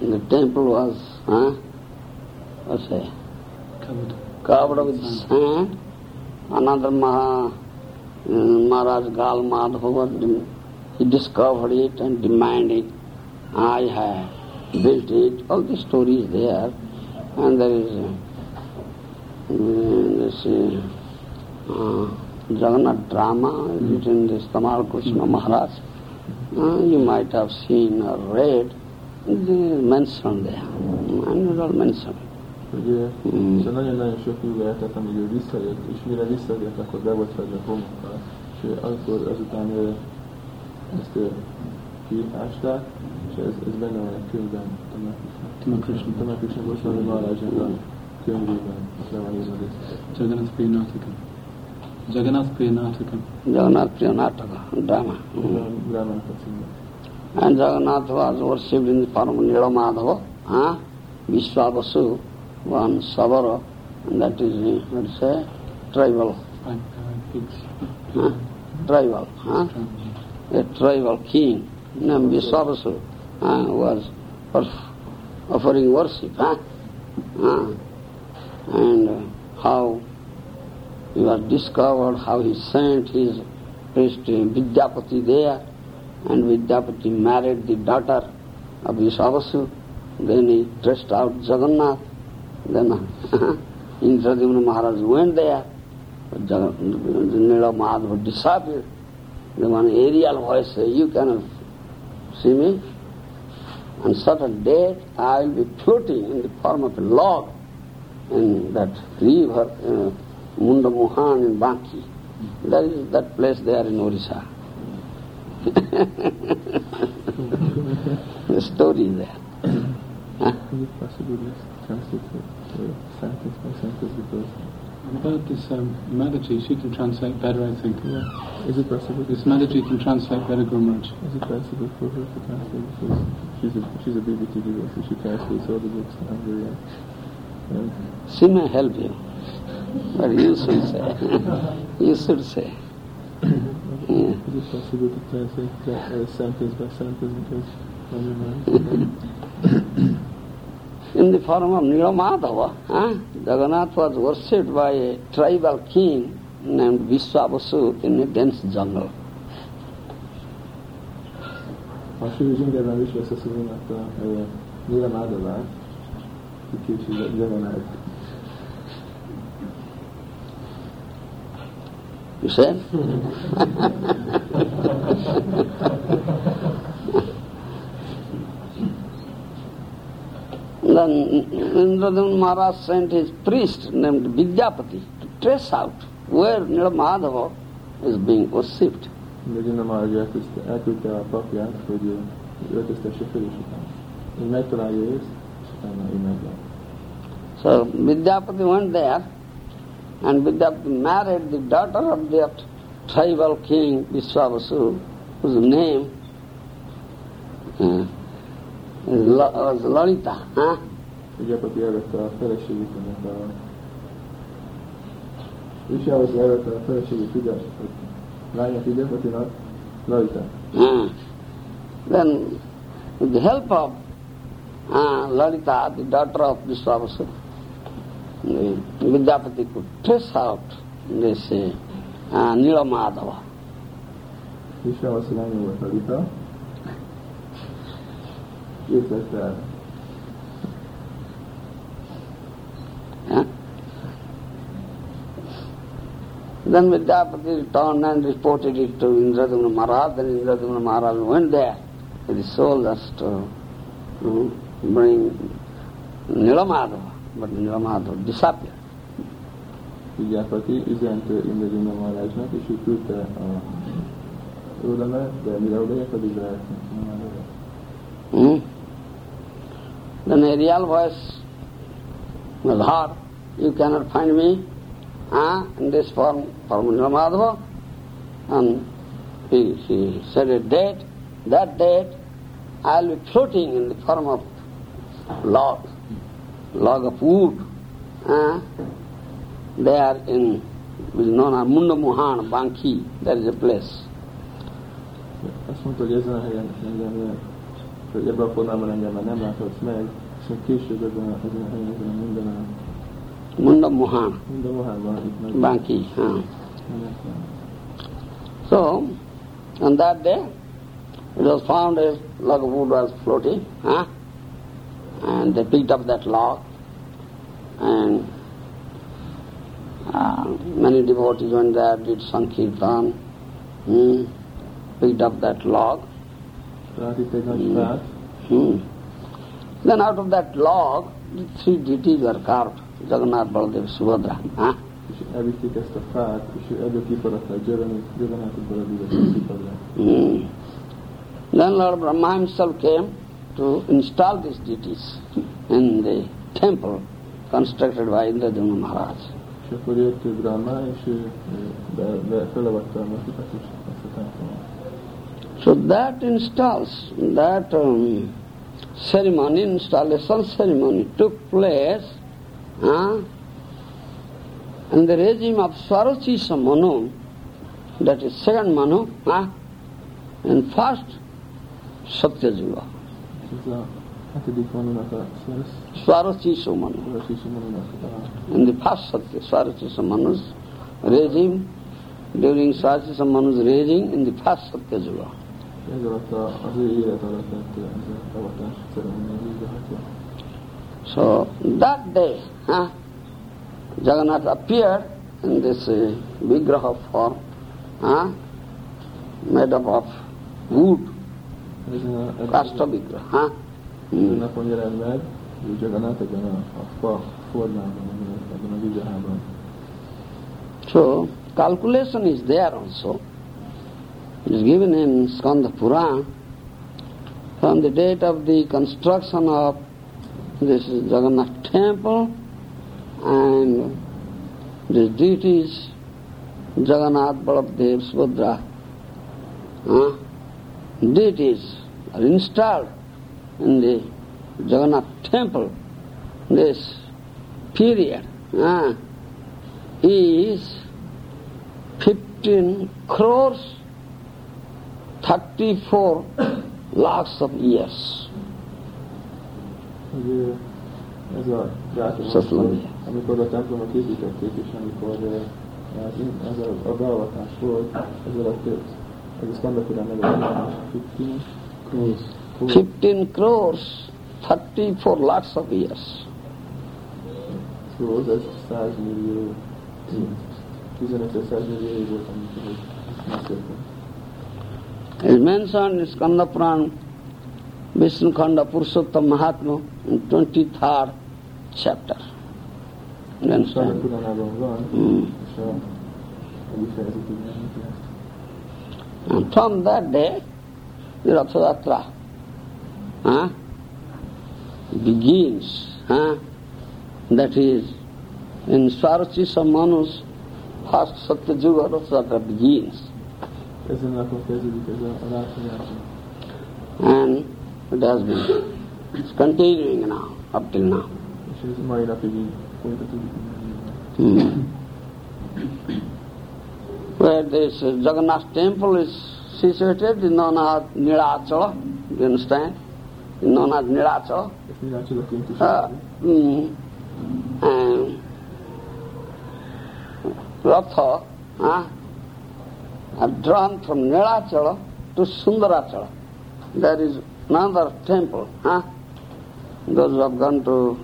the temple was, uh, what's say, Covered. covered with sand. Another Maha, uh, Maharaj Gal Madhava, he discovered it and demanded, I have built it. All the stories there. And there is uh, uh, this uh, uh, Jagannath drama written this Tamal Krishna Maharaj. Uh, you might have seen or read. It is mentioned there. And it all mentioned. Hogy ő, Mm. és nagyon-nagyon sok idő eltelt, amíg ő visszajött, és mire visszajött, akkor be volt fedve homokkal, és ő akkor azután ő, ezt ő kiásták, és ez, ez benne van egy könyvben, Tamakrishna. Tamakrishna Goswami Maharajnak a könyvében, ott le van írva ez. Jagannath Priyanathakam. Jagannath Priyanathakam. Jagannath Priya Nataka drama. Ez a Brahmanak a címe. And Jagannath was worshipped in the form of Nilamadhava, huh? Vishwavasu, one Savara, and that is, let's say, tribal, uh, huh? tribal, huh? a tribal king named Vishwavasu uh, was offering worship, huh? Uh, and how he was discovered, how he sent his priest uh, Vidyapati there, and Vidyapati married the daughter of Vishwavasu. Then he traced out Jagannath. Then uh, Indradyumna Maharaj went there. Nila Madhava disappeared. The one aerial voice said, you cannot see me. On certain date, I will be floating in the form of a log in that river, uh, Mundamohan in Banki. That is that place there in Orissa. the story is there. Huh? Is it possible to translate the sentence by sentence because about this um, Mataji, she can translate better, I think. yeah, is it possible? This Mataji can translate better, Guru Maharaj. Is it possible for her to translate because she's a she's a BBT viewer, so she translates all the books to Hungarian. And She may help you. But you should say. you should say. In the form of Nilamadhava, huh? Jagannath was worshipped by a tribal king named Vishwavasu in a dense jungle. A Sri Zsingerben is összeszólnak a Nila Madhavát, ki kicsi Jagannath. You said? then Indradyumna Maharaj sent his priest named Vidyapati to trace out where Nilamadhava is being worshipped. Medina Márja elküldte, elküldte a papját, hogy ő öltöztesse fel is utána. Így megtalálja őt, és utána ő meglát. So Vidyapati went there and with that married the daughter of that tribal king Vishwavasu, whose name uh, was Lalita. Huh? Vigyapati elvette a feleségét ennek a... Visávasz elvette a feleségét Vigyap, lánya Vigyapatinak, Lajta. Uh, then, with the help of uh, Lalita, the daughter of Vishwavasu, Vidyapati could trace out this uh, uh, Nilamadhava. Visávasz lánya volt Lajta. Képzett el. Huh? Then Vidyapati returned and reported it to Indradyumna Maharaj. Then Indradyumna Maharaj went there with the soldiers to you know, bring Nilamadhava. But Nilamadhava disappeared. Vigyapati üzent Indradina Marázsnak, és ő küldte a oda de mire odaért, addig lehetnek. Hmm? Then a real voice was heard. You cannot find me huh, in this form, form Nilamadhava. And he, he said a date. That date I will be floating in the form of log, log of wood. Huh? There in, which is known as Munda Mohan, Banki, there is a place. Azt mondta, hogy ezen a helyen engem, hogy ebben a formában engem már nem láthatsz meg, és hogy később ezen a, ezen a helyen, ezen a minden a Munda Mohan, minden mohánban itt meg. Banki. Huh? So, on that day, it was found a log of wood was floating, huh? And they picked up that log, and uh, many devotees went there, did Sankirtan, hmm, picked up that log. Tehát itt egy nagy Mm. Hmm. Then out of that log, the three deities were carved, Jagannath, Baladev, Subhadra. Huh? Hmm. Then Lord Brahma himself came to install these deities in the temple constructed by Indradyumna Maharaj. So that installs, that um, ceremony, installation ceremony took place huh, in the regime of Swarachisa Manu, that is second Manu, huh, in first Satyajuga, És ez a hetedik manunak a szarasz, Swarachisa Manu. szarasisi manunak a In the past Satya, Swarachisa Manu's regime, during Swarachisa Manu's regime in the past Satyajuga. ez alatt a, az ő élet alatt lett ez a avatás ceremónia végrehajtva. So that day, huh, Jagannath appeared in this uh, vigraha form, huh, made up of wood, Ezen a, ebben, kasta vigraha. Huh? ezen a Mm. napon jelent meg, hogy Jagannath ebben a, a fa formában, ebben a- ebben. So calculation is there also. It is given in Skanda Purana from the date of the construction of this Jagannath temple and the deities Jagannath, Baladev, Subhadra, huh? Deities are installed in the Jagannath temple this period. Ah, huh? is 15 crores 34 lakhs of years. hogy ez a gátor, Szaszlónia. amikor a templomot építették, és amikor az, ez a, a beavatás volt, ez alatt fifteen crores thirty four lakh of years is mention Skanda Purana Vishnukhanda Purushottam Mahatma in twenty third chapter mention And from that day, the Ratha Yatra huh, begins. Huh? That is, in Swarachisa Manus, first Satya Juga Ratha Yatra begins. Napon kezdődik ez a, a. And it has been, it's continuing now, up till now. Ez mai napig. Hmm. Where this uh, Jagannath temple is situated known as Nilachala. Do you understand? Known as Nilachala. Uh, mm, and Ratha uh, are drawn from Nilachala to Sundarachala. There is another temple. Huh? Those who have gone to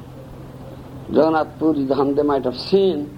Jagannath Puri Dham, they might have seen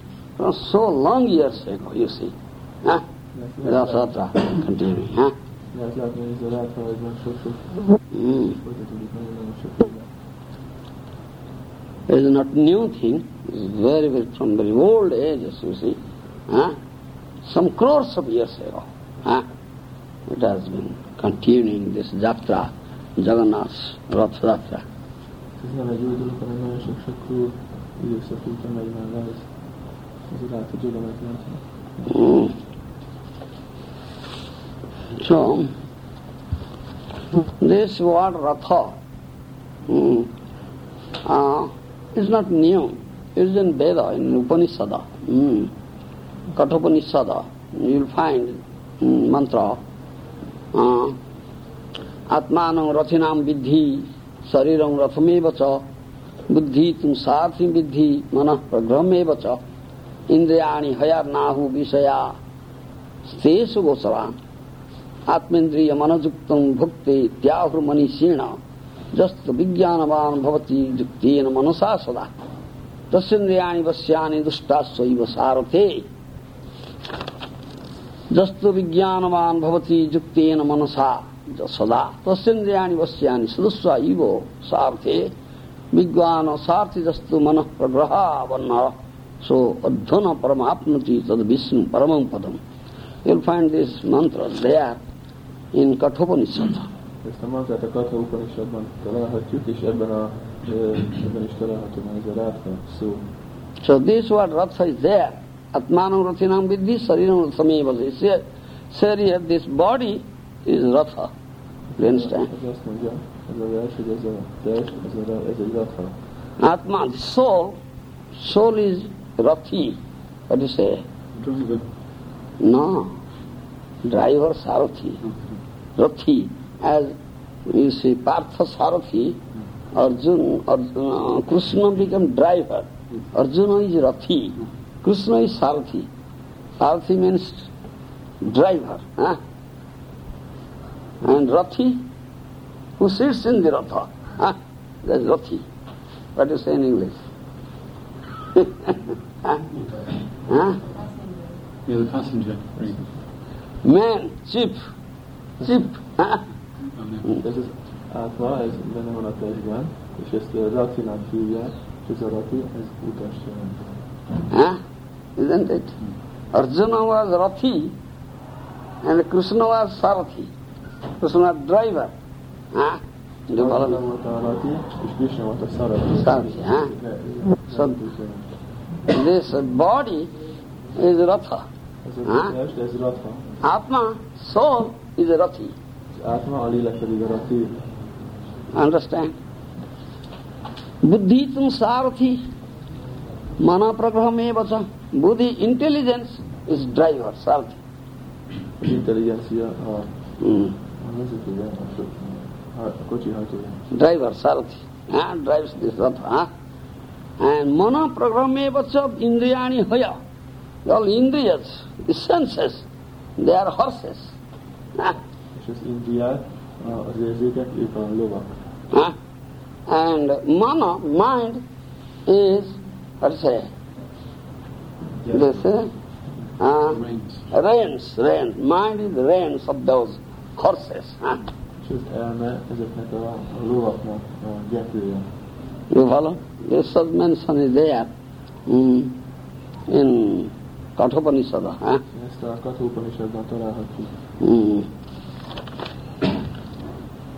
for so long years ago, you see. Huh? Rasatra continuing. Huh? Lehet látni, a látva, hogy már sok-sok Mm. folytatódik nagyon-nagyon sok éve. It is not new thing. It is very, very from very old ages, you see. Huh? Some crores of years ago. Huh? It has been continuing this jatra, Jagannath Rath Jatra. Mm. So, this word Ratha mm, uh, is not new. It is in Veda, in Upanishada. Mm. Kathopanishada. You will find mm, mantra. Uh, Atmanam rathinam vidhi शरीरं रथमेव च बुद्धि तुम सारथि विद्धि मन प्रग्रहमेव च इंद्रियाणि हयार्नाहु विषया। स्तेषु गोचरान् आत्मेन्द्रिय मनजुक्तं भुक्ते त्याहुर्मनीषेण जस्त विज्ञानवान् भवति युक्तेन मनसा सदा। तस्येन्द्रियाणि वश्यानि दुष्टास्वैव सारथे। जस्तु विज्ञानवान् भवति युक्तेन मनसा सदा। तस्येन्द्रियाणि वश्यानि सदस्व इव सार्थे। विज्ञान सार्थी जस्तु मन प्रग्रह वर्ण सो अध्वन परमाप्नति तद विष्णु परमं पदम You'll find this mantra there in Kathopanishad. Ezt a mantrát a Katha találhatjuk, és ebben, a, ebben is található már ez a látva szó. So this word Ratha is there. Atmanam Rathinam Vidhi Sarinam Rathameva. Here, here, this body is Ratha. You understand? Ez azt mondja, ez a vers, hogy ez a test, ez, a, ez egy ratha. Atma, soul, soul is Rafi what is say ना driver sarathi rathi as you Partha Sarathi Arjun Krishna become driver Arjun is rathi Krishna is sarathi sarathi means driver and rathi who? In the rath rathi what is in English ها؟ ها؟ You're the passenger. Man, ship, ship. Atmara jest będę ona też gan. Jest racji na chwilę, przez racji jest utożsamiony. Isn't it? Arjuna was Rathi and Krishna was Sarathi. Krishna driver. Huh? Do you follow? Krishna was Sarathi. Sarathi, huh? Sarathi. this body is Ratha. Huh? Atma, soul is a Rathi. Atma ali like is a Rathi. Understand? Buddhi tum sarathi, mana prakraha me vacha. Buddhi, intelligence is driver, sarathi. Intelligence, yeah. Uh, mm. Driver sarathi हाँ drives this रथ हाँ And mana pragrahame vacha indriyani haya. All indriyas, the senses, they are horses. Ah? És az indiák, a- az érzékek, ők a lovak. Ah? And mana, mind, is, what say, they say, uh, Reins. reins, reins. Mind is reins of those horses. Huh? You follow? This such mention is there mm, in Kathopanishada. Huh? Ezt a Katópanisabban találhatjuk. Mm.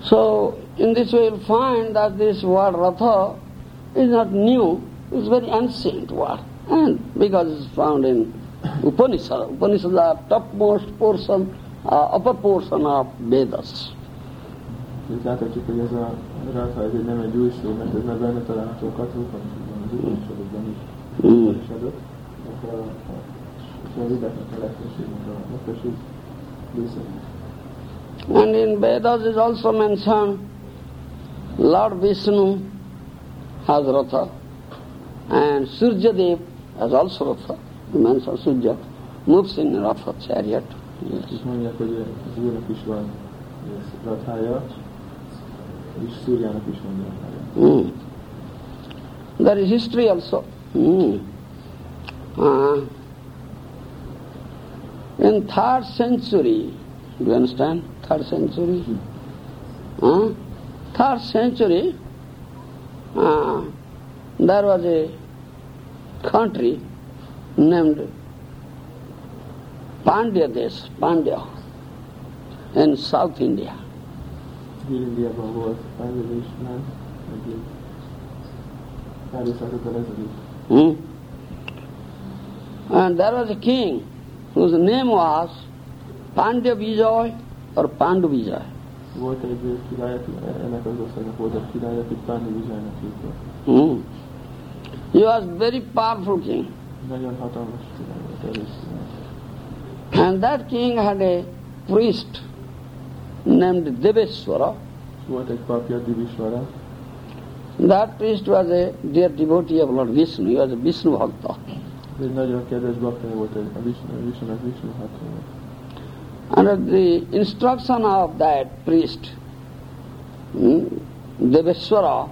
So, in this way you'll find that this word Ratha is not new, it's very ancient word. And because it's found in Upanishad, Upanishad topmost portion, uh, upper portion of Vedas. Ritata kipeleza raha eline majusi umetengeneza taratibu wakati huko mzunguko shabat And in Vedas is also mentioned Lord Vishnu has Ratha and Surya Dev has also Ratha. He mentions Surya moves in Ratha chariot. Yes. Yes. Mm. There is history also. Mm. Uh, in third century, do you understand? Third century? Huh? Third century, uh, there was a country named Pandya Desh, Pandya, in South India. Felvezés már, egy pár évszázaddal ezelőtt. Hmm? And there was a king whose name was Pandya Vijay or Pandu Vijay. Volt egy király, aki- ennek az országnak volt egy király, akit Pándi Vizsájnak hívtak. Hmm. He was very powerful king. Nagyon hatalmas király volt, erős. And that king had a priest named Deveswara. Volt egy papja, Divisvara, That priest was a dear devotee of Lord Vishnu. He was a Vishnu Bhakta. ez egy nagyon kedves baktája volt, egy- a Vishnu, Vishnunak Vishnu hatalma. Under the instruction of that priest, hmm, Deveswara,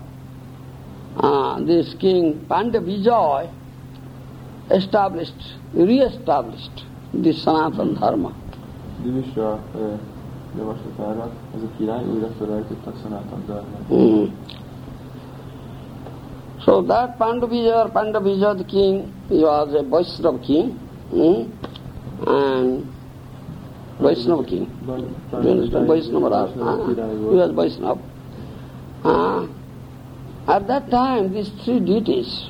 uh, this king Pandya Vijay established, re-established the Sanatana Dharma. Divisra uh, javaslatára ez a király újra felállítottak Sanatan Dharmát. Hmm. So that or Pandu the king, he was a Vaishnava king, hmm, and Vaishnava king. Do you understand? Vaishnava Rasa. He was Vaishnava. Ah. At that time, these three deities,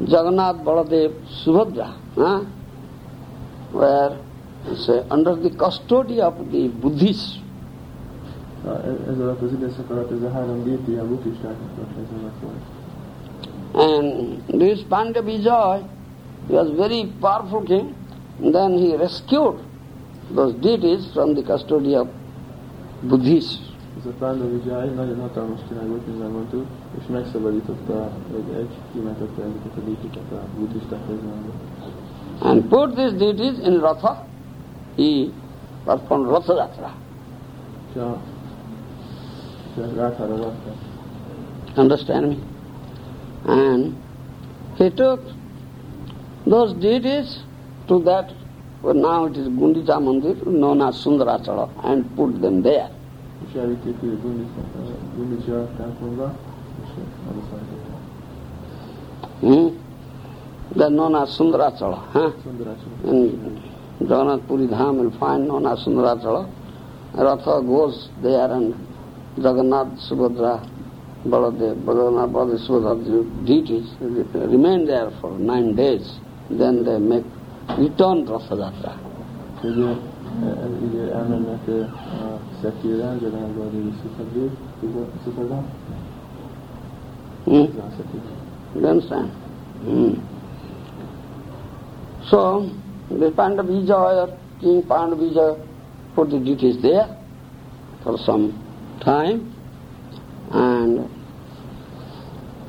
Jagannath, Baladev, Subhadra, ah, were say, under the custody of the Buddhists. A- Ez alatt az időszak alatt ez a három déti a buddhistáknak a kezének volt. And this Pandya Vijay, he was very powerful king. Then he rescued those deities from the custody of Buddhists. Ez a Pánda Vijay nagyon hatalmas király volt, mondtuk, és megszabadította, vagy egy kimentette ezeket a dítiket a buddhisták. And put these deities in Ratha. He performed Ratha Yatra. És a és a Ráthára rakták. Understand me? And he took those deities to that, well now it is Gundicha Mandir, known as Sundarachala, and put them there. És elvitték őt Gundicsa templomba, és oda. Hmm? They are known as Sundarachala. Huh? Sundarachala. Jagannath Puri Dham, you'll find known as Sundarachala. Ratha goes there and Jagannath, Subhadra, Baladev, Baladev, Baladev, Subhadra, deities remain there for nine days. Then they make return Ratha Jatra. Ugye, ugye elmennek a szekére, Jagannath Baladevi Szukadév, Szukadév, Hmm? ez a szekére. You understand? Hmm. So, the Pandavijaya, King Pandavijaya, put the deities there for some time, and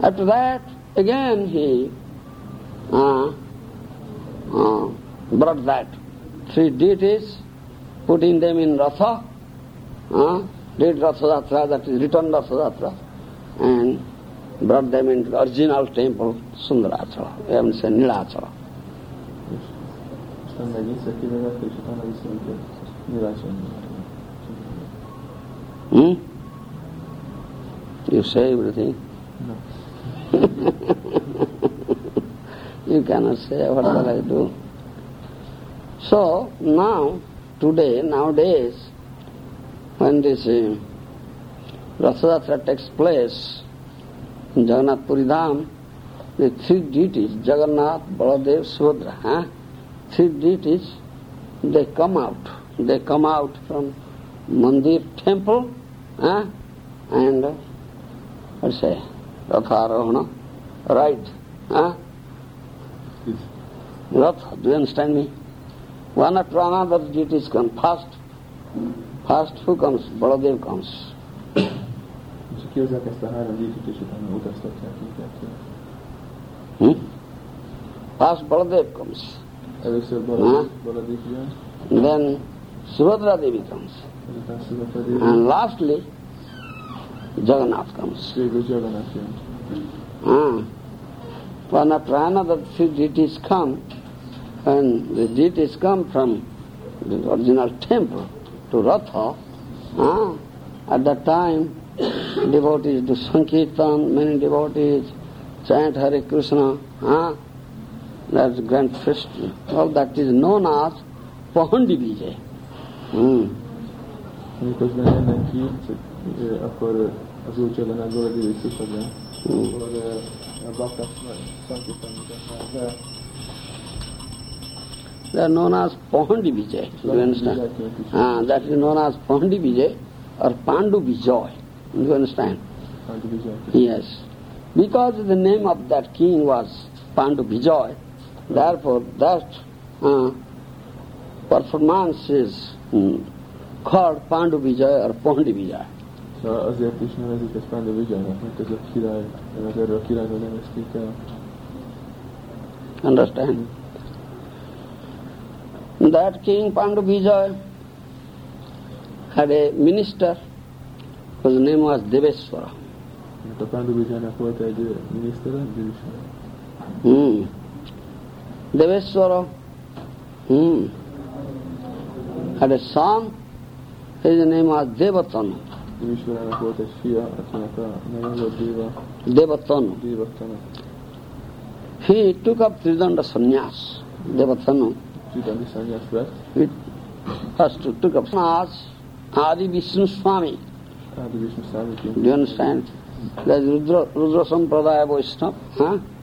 after that, again he uh, uh, brought that three deities, putting them in Ratha, uh, did Ratha that is return Ratha Yatra, and brought them into the original temple, Sundarachala, we haven't said Nilachala. संग लगी सखी जगह कृष्णा नदी से उनके निराशन so now today nowadays when this Rathyatra takes place Jagannathpuri Dham three deity is Jagannath Baldev Subhadra हाँ three deities, they come out. They come out from Mandir temple huh? and, uh, let's say, Ratharohana. Huh? Itt Rath, do you understand me? One after another deities come. First, first who comes? Baladev comes. És képzeljük ezt a három gyíkit, és utána utaztatják minket. Hmm? First Baladev comes. Először Ha? Baladik, Baladik jön, And then Subhadra Devi comes. And lastly, Jagannath comes. végül Jagannath jön. Ah. One after another few deities come, and the deities come from the original temple to Ratha. Ah. At that time, devotees do Sankirtan, many devotees chant Hare Krishna. Ah. That's grand festival. All that is known as Pahandi Vijay. Hmm. Miközben jönnek ki, ö, akkor ö, az új Jagannath Baladev és Szubhatadév, akkor ö, a bakták szankítanak, de They are known as Pahandi Vijay. Do you understand? Ah, that is known as Pahandi Vijay or Pandu Vijay. Do you understand? Pandu Vijay. Yes. Because the name of that king was Pandu Vijay, therefore that uh, performance is mm, called Pandu Vijay or Pahandi Vijay. Szóval azért is nevezik ezt Pandu Vijaynak, mert ez a király, mert erről a királyról nevezték el. Understand? That king Pandu Vijay had a minister whose name was Deveswara. Mert a Pandu Vijaynak volt egy minisztere, Divisara. Hmm. Deveswara hmm, had a son, his name was Devatanu. Divisarának volt egy fia, akinek a neve volt Déva, Devatanu. Dévattana. He took up Tridanda sannyas, Devatanu. Tridandi szanyász vett, He first took up sannyas, Adi Vishnu Swami. Ádi Vishnu Számiként. Do you understand? That's Rudra, Rudra Sampradaya Vaishnava. Huh?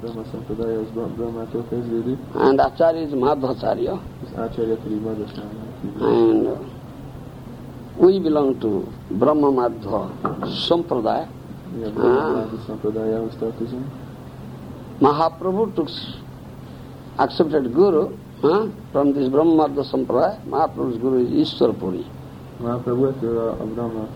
And Acharya is Madhvacharya. Acharya Kri Madhvacharya. And we belong to Brahma Madhva Sampradaya. Yeah, Brahma Sampradaya was Mahaprabhu took, accepted Guru huh, from this Brahma Madhva Sampradaya. Mahaprabhu's Guru is Ishwar Puri. Mahaprabhu is Brahma.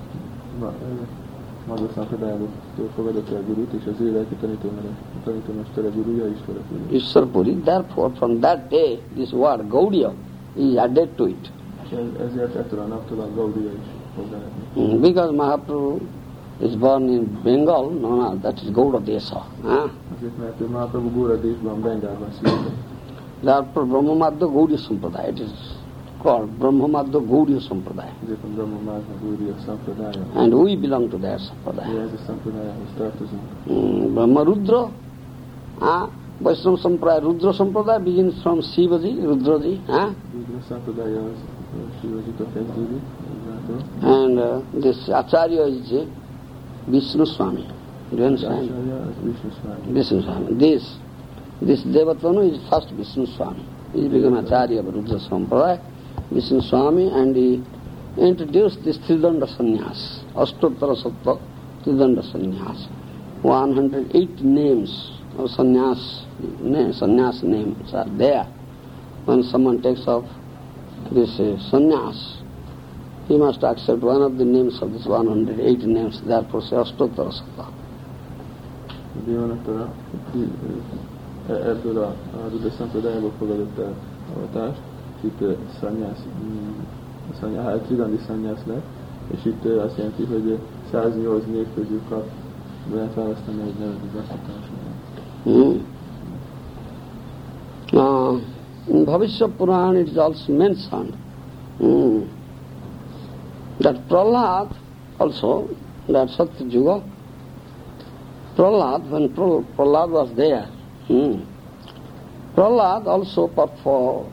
Ma, ö, Madhva Sampradayából fogadott el gurut, és az ő lelki tanítómestere, tanítómestere gurúja Istvara Puri. Ishwarpuri. Therefore, from that day, this word Gaudiya is added to it. Ezért ettől a naptól a Gaudiya is. Mm, Because Mahaprabhu is born in Bengal, no, no, that is Gauda Desa. Huh? Azért, mert ő Mahaprabhu Góra Désban, Bengálban született. Therefore, Brahma Madhva Gaudiya Sampradaya, it is called Brahmamadya Gaudiya Sampradaya. Ezért a Brahma Mázna Gúriya Sampradája. And we belong to that Sampradaya. ez a Sampradájához tartozunk. Mm, Brahma Rudra, ah, Vaishnava Sampradaya, Rudra Sampradaya begins from Shivaji, Rudraji, ah, az Sivajita kezdődik, Rudraától. and uh, this Acharya is uh, Vishnu Swami. Do you understand? Vishnu Swami. Vishnu Swami. This, this Devatanu is first Vishnu Swami. He became Acharya of Rudra Sampradaya, Vishnu Swami, and he introduced this Tridanda Sannyas, Ashtottara Sattva Tridanda Sannyas. 108 names of sannyas, na- sannyas names are there. When someone takes up this uh, sannyas, he must accept one of the names of these 108 names, therefore say Ashtottara Sattva. Dévanatara e- ebből a, itt szanyász, mm, szanyá, hát Tridandi szanyász lett, és itt azt jelenti, hogy uh, 108 név közül kap, lehet választani egy nevet az Bhavishya Purana it is also mentioned. Hmm, that Prahlad also, that Satya Juga, Prahlad, when Pra- Prahlad was there, hmm, Prahlad also performed,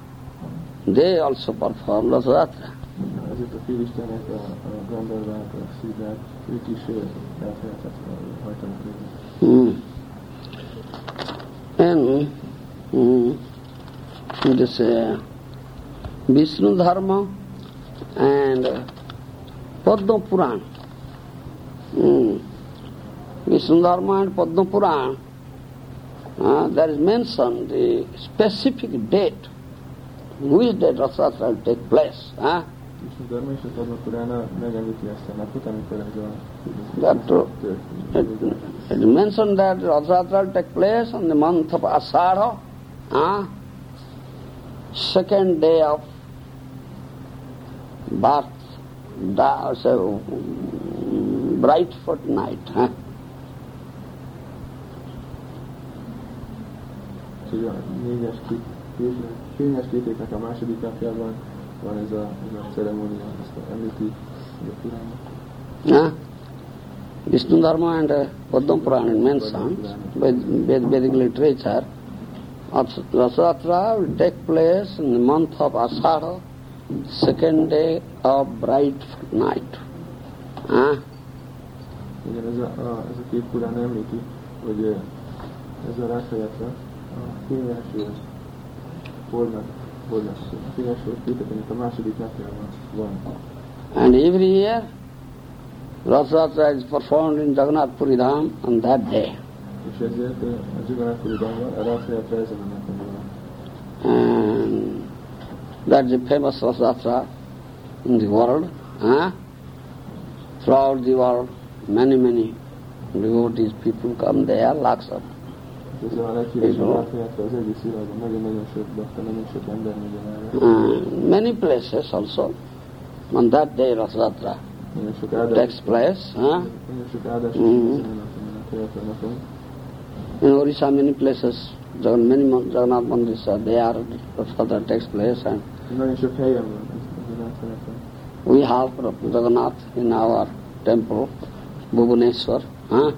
they also perform a a, a a is uh. Hmm. And hmm, this uh, Vishnu Dharma and uh, Padma Puran. Hmm. Vishnu Dharma and Padma Puran, uh, there is mentioned the specific date, which the will take place. Huh? Dharma és a That, történik. It is mentioned that Rathayatra take place on the month of Asara, ah, second day of birth, da, so, bright fortnight. Huh? Úgyhogy a négyes fényes képéknek a második napjában van ez a, ez a ceremónia, ezt említi a. Huh? Vishnu Dharma and uh, Padma Purana is mentioned by Ved- Vedic literature. Rathayatra will take place in the month of Ashadha, second day of bright night. Huh? Igen, ez a, a, ez a két Purán említi, hogy ez a Ráthayatra a fényes holdnak, holdnak, a fényes hold képeknek a második napjában van. And every year, Rathayatra is performed in Jagannath Puri Dham on that day. És ezért ö, a Jagannath-Puriban a Ráthayatra ezen a napon van. And that's a famous Rathayatra in the world. Huh? Throughout the world, many, many devotees, people come there, lakhs of. Ez a Igen. Ráthayatra az egész világon, nagyon-nagyon sok bakta, nagyon sok ember megy erre. Uh, many places also. On that day, Rathayatra Nagyon sok áldás, takes place. Huh? nagyon sok áldás Mhm. mm. napon. In Orissa, many places, many Jagannath Mandirs are there, Rathayatra takes place, and we have Jagannath in our temple, Bhubaneswar, huh?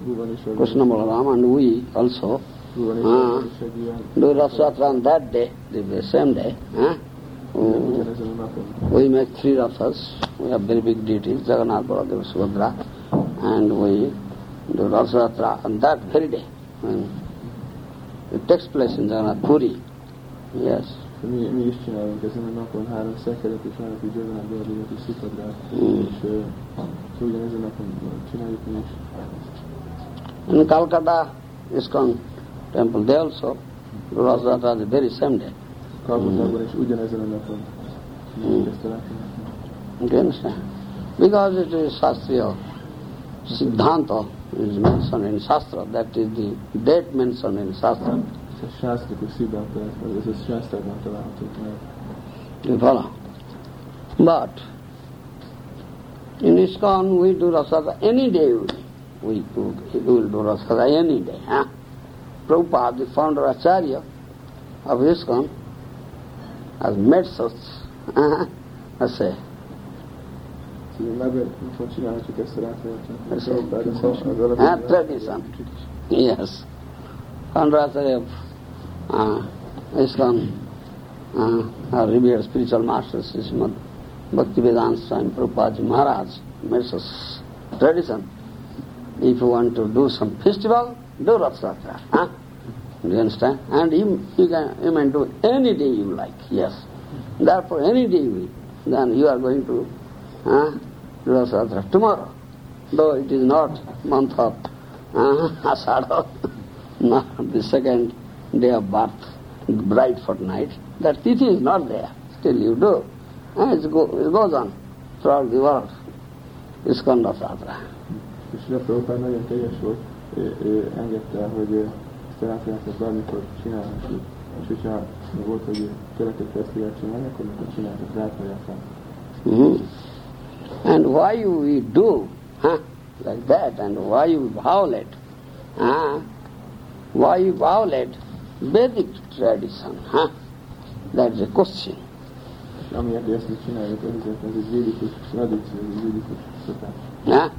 Krishna Balaram, and we also Búban is, is egy ilyen, do Rathayatra on that day, the, same day. Huh? Mm. a napon. We make three Rathas. We have very big deities, Jagannath, Baladev, Subhadra, and we the Rathayatra on that very day. When it takes place in Jagannath Puri. Yes. Mi, mi is csinálunk ezen a napon három szekeret, és vannak így Jagannath Baladevat és Szipradrát, Mm. és szóval ugyanezen a napon csináljuk mi is. In Calcutta, ISKCON temple, they also do Rathayatra the very same day. Kalkatában is ugyanezen a napon csináljuk ezt a látomást. Do you understand? Because it is Shastriya, Siddhanta is mentioned in Shastra, that is the date mentioned in Shastra. Ez a sásztrikus sziddhanta, ez a sásztrában található meg. You follow? But in ISKCON we do Rasada any day. We, do, we will do Rasada any day. Huh? Prabhupada, the founder Acharya of ISKCON, has made such, uh, I say, Szóval meg mikor csinálhatjuk ezt a látomást. That's Prabhupád it. az az Ah, tradition. Yes. Founder Acharya of uh, ISKCON, uh, our revered spiritual masters, Srimad Bhaktivedanta Swami Prabhupada Maharaj, made such tradition. If you want to do some festival, do Rath Huh? Do you understand? And you, you, can, you may do any day you like, yes. Therefore, any day we, then you are going to uh, do Rath tomorrow. Though it is not month of uh, Asada, not the second day of birth, bright fortnight, that tithi is not there. Still you do. It, go, it goes on throughout the world. ISKCON Rath Yatra. És a Prabhupád nagyon teljes volt, ő, engedte, hogy ő ezt a látomást bármikor. És hogyha volt, hogy fesztivált csinálni, akkor mikor csináltak rátolját. Mhm. And why you we do huh, like that and why you violate? Huh? Why you violate Vedic tradition? Huh? That's a question. És amiért ezt mi csináljuk, az azért ez egy védikus tradíció, egy védikus szokás. Huh?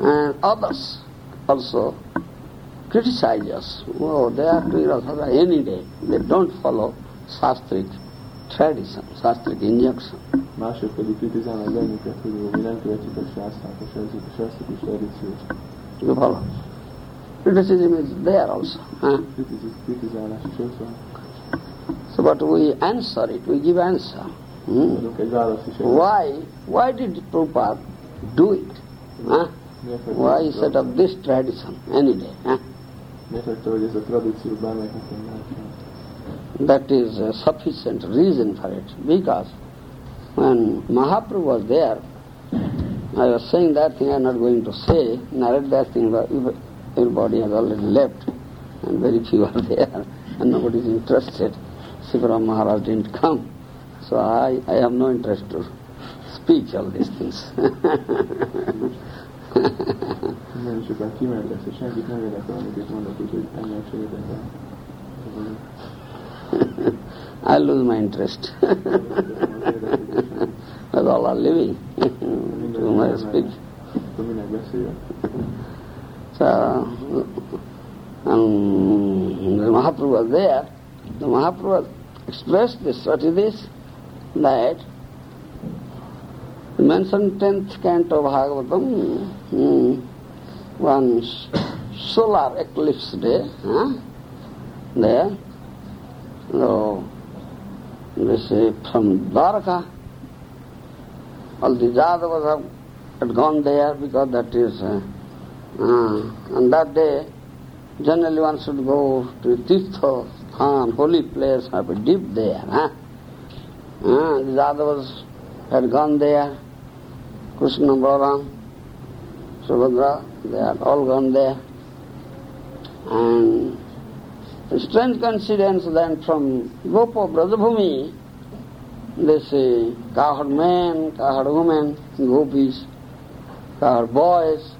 And others also criticize us. Oh, they are doing Rasada any day. They don't follow Shastric tradition, Shastric injunction. Mások pedig kritizálnak bennünket, hogy mi nem követjük a sásztrát, a sásztrikus tradíciót. You follow? Criticism is there also. Huh? Kritiz- Kritizálás is ott van. So, but we answer it, we give answer. Hmm? Adunk egy választ is. erre. Why? Why did Prabhupada do it? Huh? Why set up this tradition any day? Huh? Miért hagyta, hogy ez a tradíció bármelyik napon mehetne? That is a sufficient reason for it. Because when Mahaprabhu was there, I was saying that thing I'm not going to say, narrate that thing, but everybody has already left, and very few are there, and nobody is interested. Sivaram Maharaj didn't come, so I, I have no interest to speak all these things. Nagyon sokan kimentek, és senkit nem érdekel, amit mondok, úgyhogy érdekel. I lose my interest. That's all are living. to my speech. Akkor minek beszéljek? So, um, the Mahaprabhu was there. The Mahaprabhu expressed this. What is this? That mentioned tenth canto of Bhagavatam, hmm, one solar eclipse day, huh? there. So, they say from Dwarka, all the Jadavas had gone there because that is uh, uh, on that day, generally one should go to Tirtha, holy place, have a dip there. Huh? Uh, the Jadavas had gone there, Krishna, Balaram, Subhadra, they had all gone there. And a strange coincidence then from Gopa Brajabhumi, they say cowherd men, cowherd women, gopis, cowherd boys,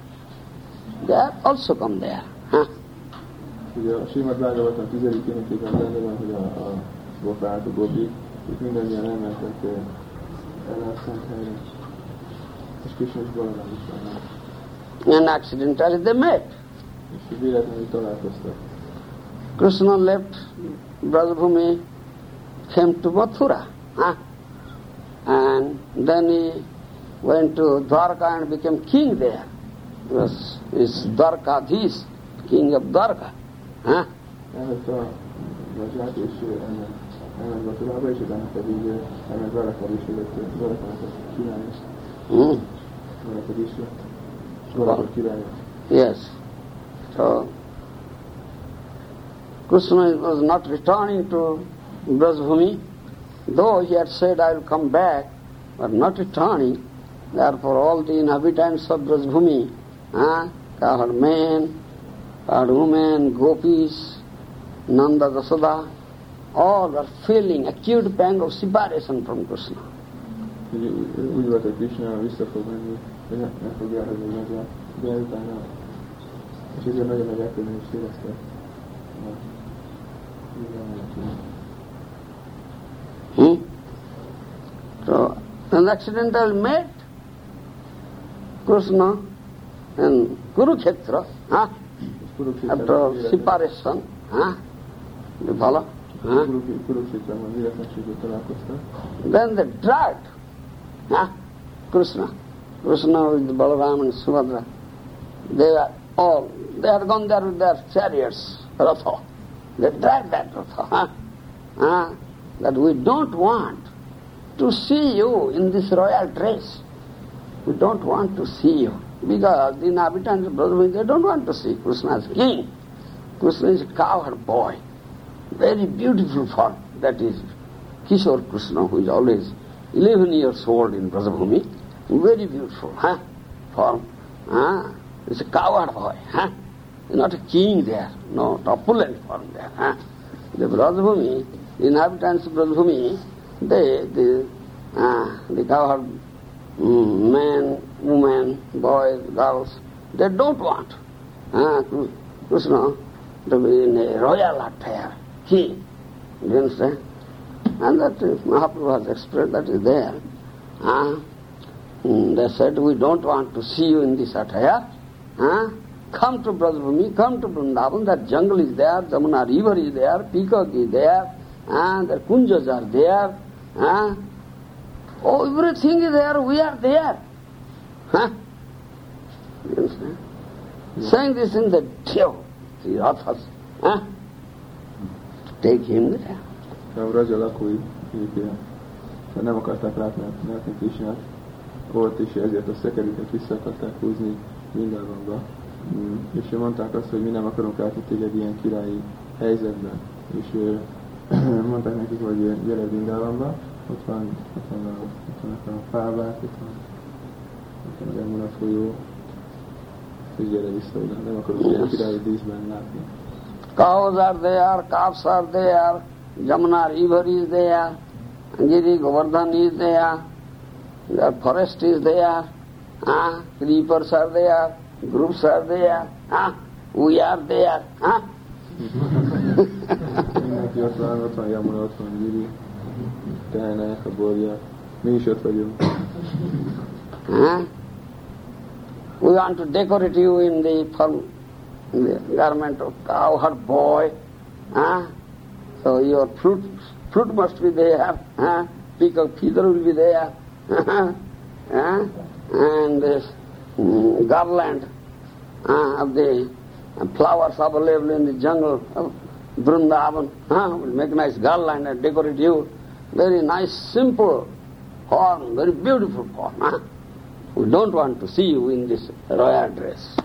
they have also come there. Huh? And accidentally they met. Krishna left Brajabhumi, came to Mathura. Huh? And then he went to Dwarka and became king there. was, is Dwarkadhish, king of Dwarka. Huh? Elment a Vajrát, és utána pedig eh, is, illetve Dvarakanak a király, Mm. Dvarakad is lett. Dvarakad király. Yes. So, Krishna was not returning to Brajbhumi, though he had said, I will come back, but not returning. Therefore, all the inhabitants of Brajbhumi, huh, cowherd men, cowherd women, gopis, Nanda Dasada, all were feeling acute pang of separation from Krishna. Hmm? So, an accidental met Krishna in Kurukshetra, huh? After separation. Huh? You follow? Huh? Kuruk- Kuruksétrában véletlenséggel találkoztak. Then the dragged huh? Krishna. Krishna with Balaram and Subhadra. They are all, they are gone there with their chariots, Ratha. They dragged that Ratha. Huh? Huh? That we don't want to see you in this royal dress. We don't want to see you. Because the inhabitants of Brotherhood, they don't want to see Krishna as king. Krishna is a cowherd boy. Very beautiful form. That is Kishore Krishna, who is always 11 years old in Brajabhumi. Very beautiful, huh? Form. Huh? It's a cowherd boy, huh? Not a king there, no opulent form there, huh? The Brajabhumi, the inhabitants of Brajabhumi, they, the, uh, the cowherd mm, men, women, boys, girls, they don't want uh, Krishna to be in a royal attire, Do you understand? And that is, Mahaprabhu has expressed that is there. Uh, mm, they said, we don't want to see you in this attire. Uh, come to Brajabhumi, come to Vrindavan, that jungle is there, Jamuna river is there, peacock is there, and the kunjas are there. Uh, oh, everything is there, we are there. Huh? You understand? Saying this in the tail, the rathas. Huh? Take him there. A Raja lakói, nem akarták látni, Krisnát, ott és ezért a szekerüket vissza akarták húzni Vindávamba. Mm, És mondták azt, hogy mi nem akarunk látni téged ilyen királyi helyzetben. És ő, mondták nekik, hogy gyere Vindávamba, ott van, ott van a, ott vannak a fávák, ott van, ott van a folyó, és gyere vissza oda, nem akarunk ilyen királyi díszben látni. Cows are there, calves are there, Jamuna river is there, Giri Govardhan is there, the forest is there, ah, creepers are there, groups are there, ah, we are there, ah. Huh? We want to decorate you in the form, in the garment of cowherd boy. Huh? So your fruit, fruit must be there. Huh? Peacock feather will be there. huh? And this mm, garland uh, of the flowers available in the jungle of Vrindavan. Huh? Will make nice garland and decorate you. Very nice, simple form, very beautiful form. Huh? We don't want to see you in this royal dress.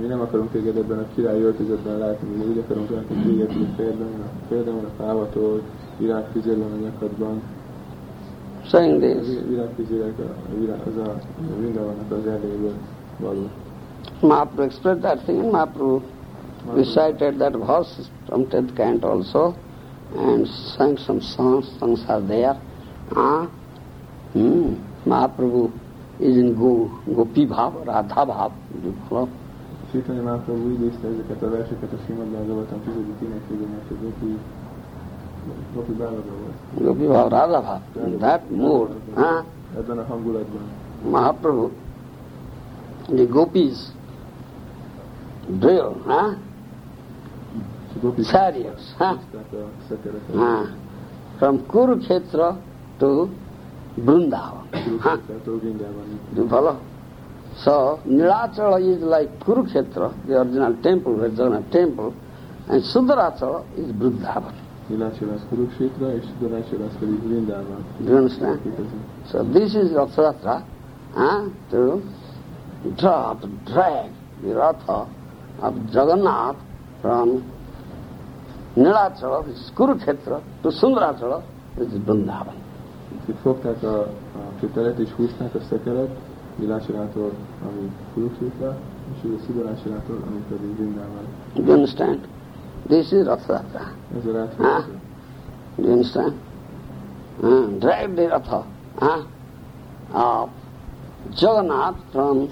Mi nem akarunk téged ebben a királyi öltözetben látni, mi úgy akarunk látni téged, hogy van a, van a fávatól, van a nyakadban. Saying this, vi- virágfüzérek, a, a virág, az a, a Vindavannak az erdélyből való. Mahaprabhu expressed that thing and Mahaprabhu recited that verse from 10th cant also and sang some songs, songs are there. Ah, hmm. Mahaprabhu is in Go, Gopi Bhav, Radha Bhav. You follow? Sitanya Máprabhu idézte ezeket a verseket a Simadban Gavatam 10. énekében, és az Gopi Gopi Bálada volt. Gopi Bálada volt. That mood. Huh? Ebben a hangulatban. Mahaprabhu. The Gopis drill, huh? Chariots, huh? huh? From Kurukshetra to Vrindavan. Huh? Do you follow? So, Nilachala is like Kurukshetra, the original temple, Jagannath temple, and Sudarachala is Vrindavan. Nilácsala az Kurukshétra, és Sudarácsala az pedig Do you understand? So this is Rathayatra, huh, to draw, to drag the Ratha of Jagannath from Nilachala, which is Kurukshetra, to Sundarachala, which is Vrindavan. Fogták a, a kötelet és húzták a szekeret, Nilácsalától, إلى صراط العميد Kurukshetra, Shiva ami pedig Vrindavan. Do you understand? This is Rath Ez a Rath huh? Do you understand? Huh? Drive the Ratha huh? of Jagannath from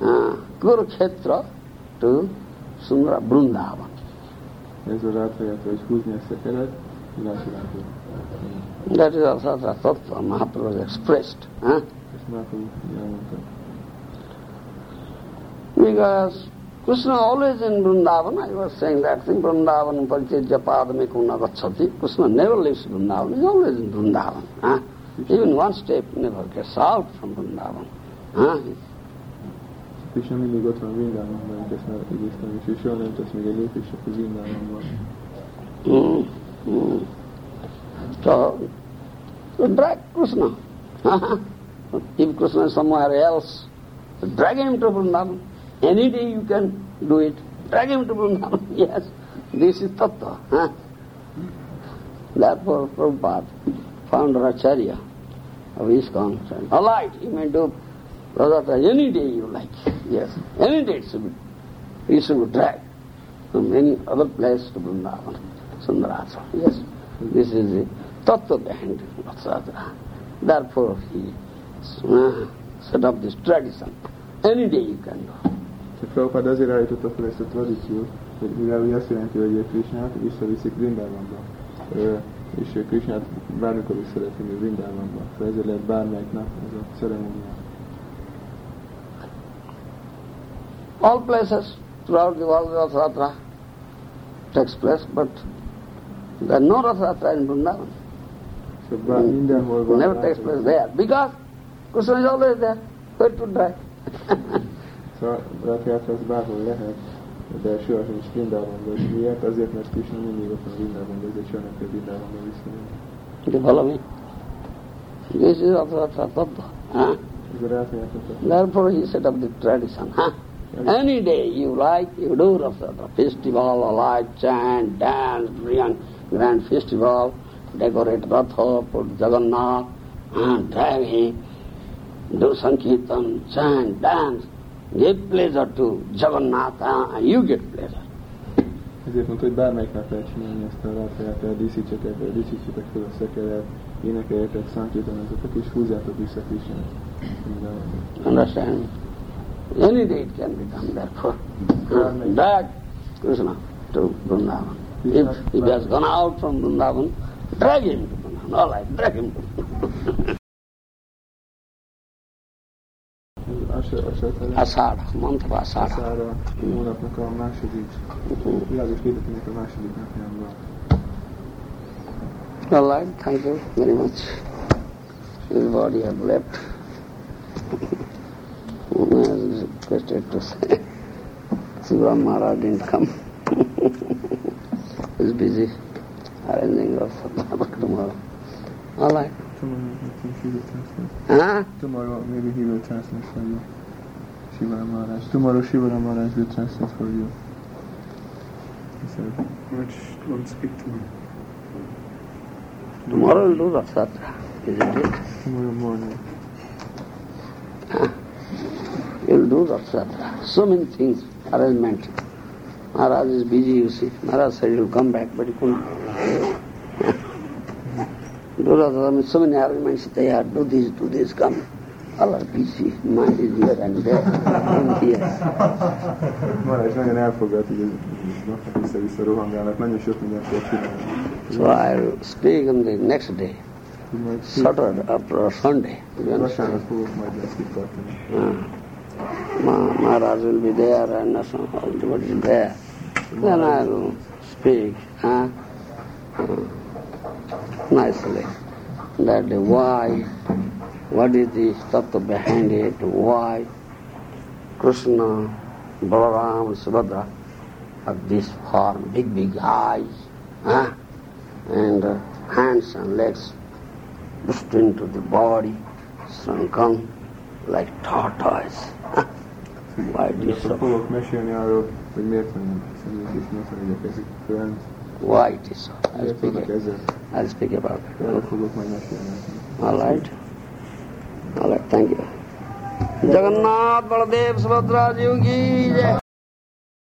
uh, Kurukshetra to Sundara Vrindavan. That's the Rath Yatra. It's Kuznya Sekarat, That is also the Tattva Mahaprabhu expressed. Huh? Ezt már fogjuk. Because Krishna always in Vrindavan, I was saying that thing, Vrindavan Parichajya Padame Kuna Gacchati. Krishna never leaves Vrindavan, he's always in Vrindavan. Huh? Even one step never gets out from Vrindavan. Huh? Mm, mm. Krishna mindig ott van Vrindában, mert ezt már idéztem, és ő soha nem tesz még egy lépést a If Krishna is somewhere else, drag him to Vrindavan. Any day you can do it. Drag him to Vrindavan. yes, this is tattva. Huh? Therefore, Prabhupada, founder Acharya of ISKCON, said, all right, you may do Radhata any day you like. Yes, any day it should be, you should drag from any other place to Vrindavan. Sundarasa. Yes, this is the tattva behind Vatsatra. Therefore, he Uh, set up this tradition. Any day you can do. Csak Prabhupád azért állította fel ezt a tradíciót, hogy mivel ugye azt jelenti, hogy Krishnát visszaviszik Vrindávamba. És ő Krishnát bármikor is szereti vinni Vrindávamba. Szóval ezért lehet bármelyik nap ez a ceremónia. All places throughout the world Rathayatra takes place, but there is no Rathayatra in Vrindavan. Szóval bár mindenhol van. Never takes place there because Is there. Where to drag? Szóval Rathyátra az bárhol lehet, de soha sincs Vrindávamba. És miért? Azért, mert Krishna mindig ott van Vrindávamba, ezért soha nem kell Vrindávamba visszamenni. you follow me? This is Rathayatra tattva. Huh? Ez. Therefore he set up the tradition. Huh? Any day you like, you do Rathayatra. Festival, a light, chant, dance, grand, grand festival, decorate Ratha, put Jagannath, and him, do Sankirtan, chant, dance, give pleasure to Jagannath, huh? and you get pleasure. Ezért mondta, hogy bármelyik nap lehet csinálni ezt a Rathyátrát, díszítsetek, díszítsetek fel a szekeret, énekeljetek, szankítanázatok, és húzzátok vissza Krishnát. Understand? Any day it can be done, therefore. Drag Krishna to Vrindavan. If, if he has gone out from Vrindavan, drag him to Vrindavan. All right, drag him to Vrindavan. Asa, asa, Asada, month of Asada. Aszára hónapnak a második, világos létetének a második napjában. All right, thank you very much. Everybody have left. Who has requested to say? Sivaram Maharaj didn't come. He's busy arranging of for tomorrow. All right. Tomorrow, I think he will translate. Huh? Tomorrow, maybe he will translate for you. Shivara Maharaj. Tomorrow, Shivara Maharaj will translate for you. He said, Raj won't speak to me. Tomorrow we'll do Rathayatra, isn't it? tomorrow morning. You'll do Rathayatra. So many things, arrangement. Maharaj is busy, you see. Maharaj said he'll come back, but he couldn't. do Rathayatra, means so many arrangements there, do this, do this, come. All are busy. Mind is here and there, and here. Maharaj nagyon elfogadt, hogy vissza-vissza rohangálnak, nagyon sok mindent. So I'll speak on the next day, Saturday after Sunday. Vasárnap fogok majd ezt itt tartani. Ma- Maharaj will be there and everybody is there. Then I will speak huh? uh, nicely. That why, what is the tattva behind it, why Krishna, Balaram, Subhadra have this form, big, big eyes, huh? and uh, hands and legs pushed into the body, shrunken like tortoise. Huh? Why it is Akkor so? fogok mesélni arról, hogy miért van személyek és miért van igyekezik olyan, Why it is so? I'll speak, vannak it. ezzel. I'll speak about it. fogok majd mesélni. All right? Thank you Jagannath Baldev Subhadra ji की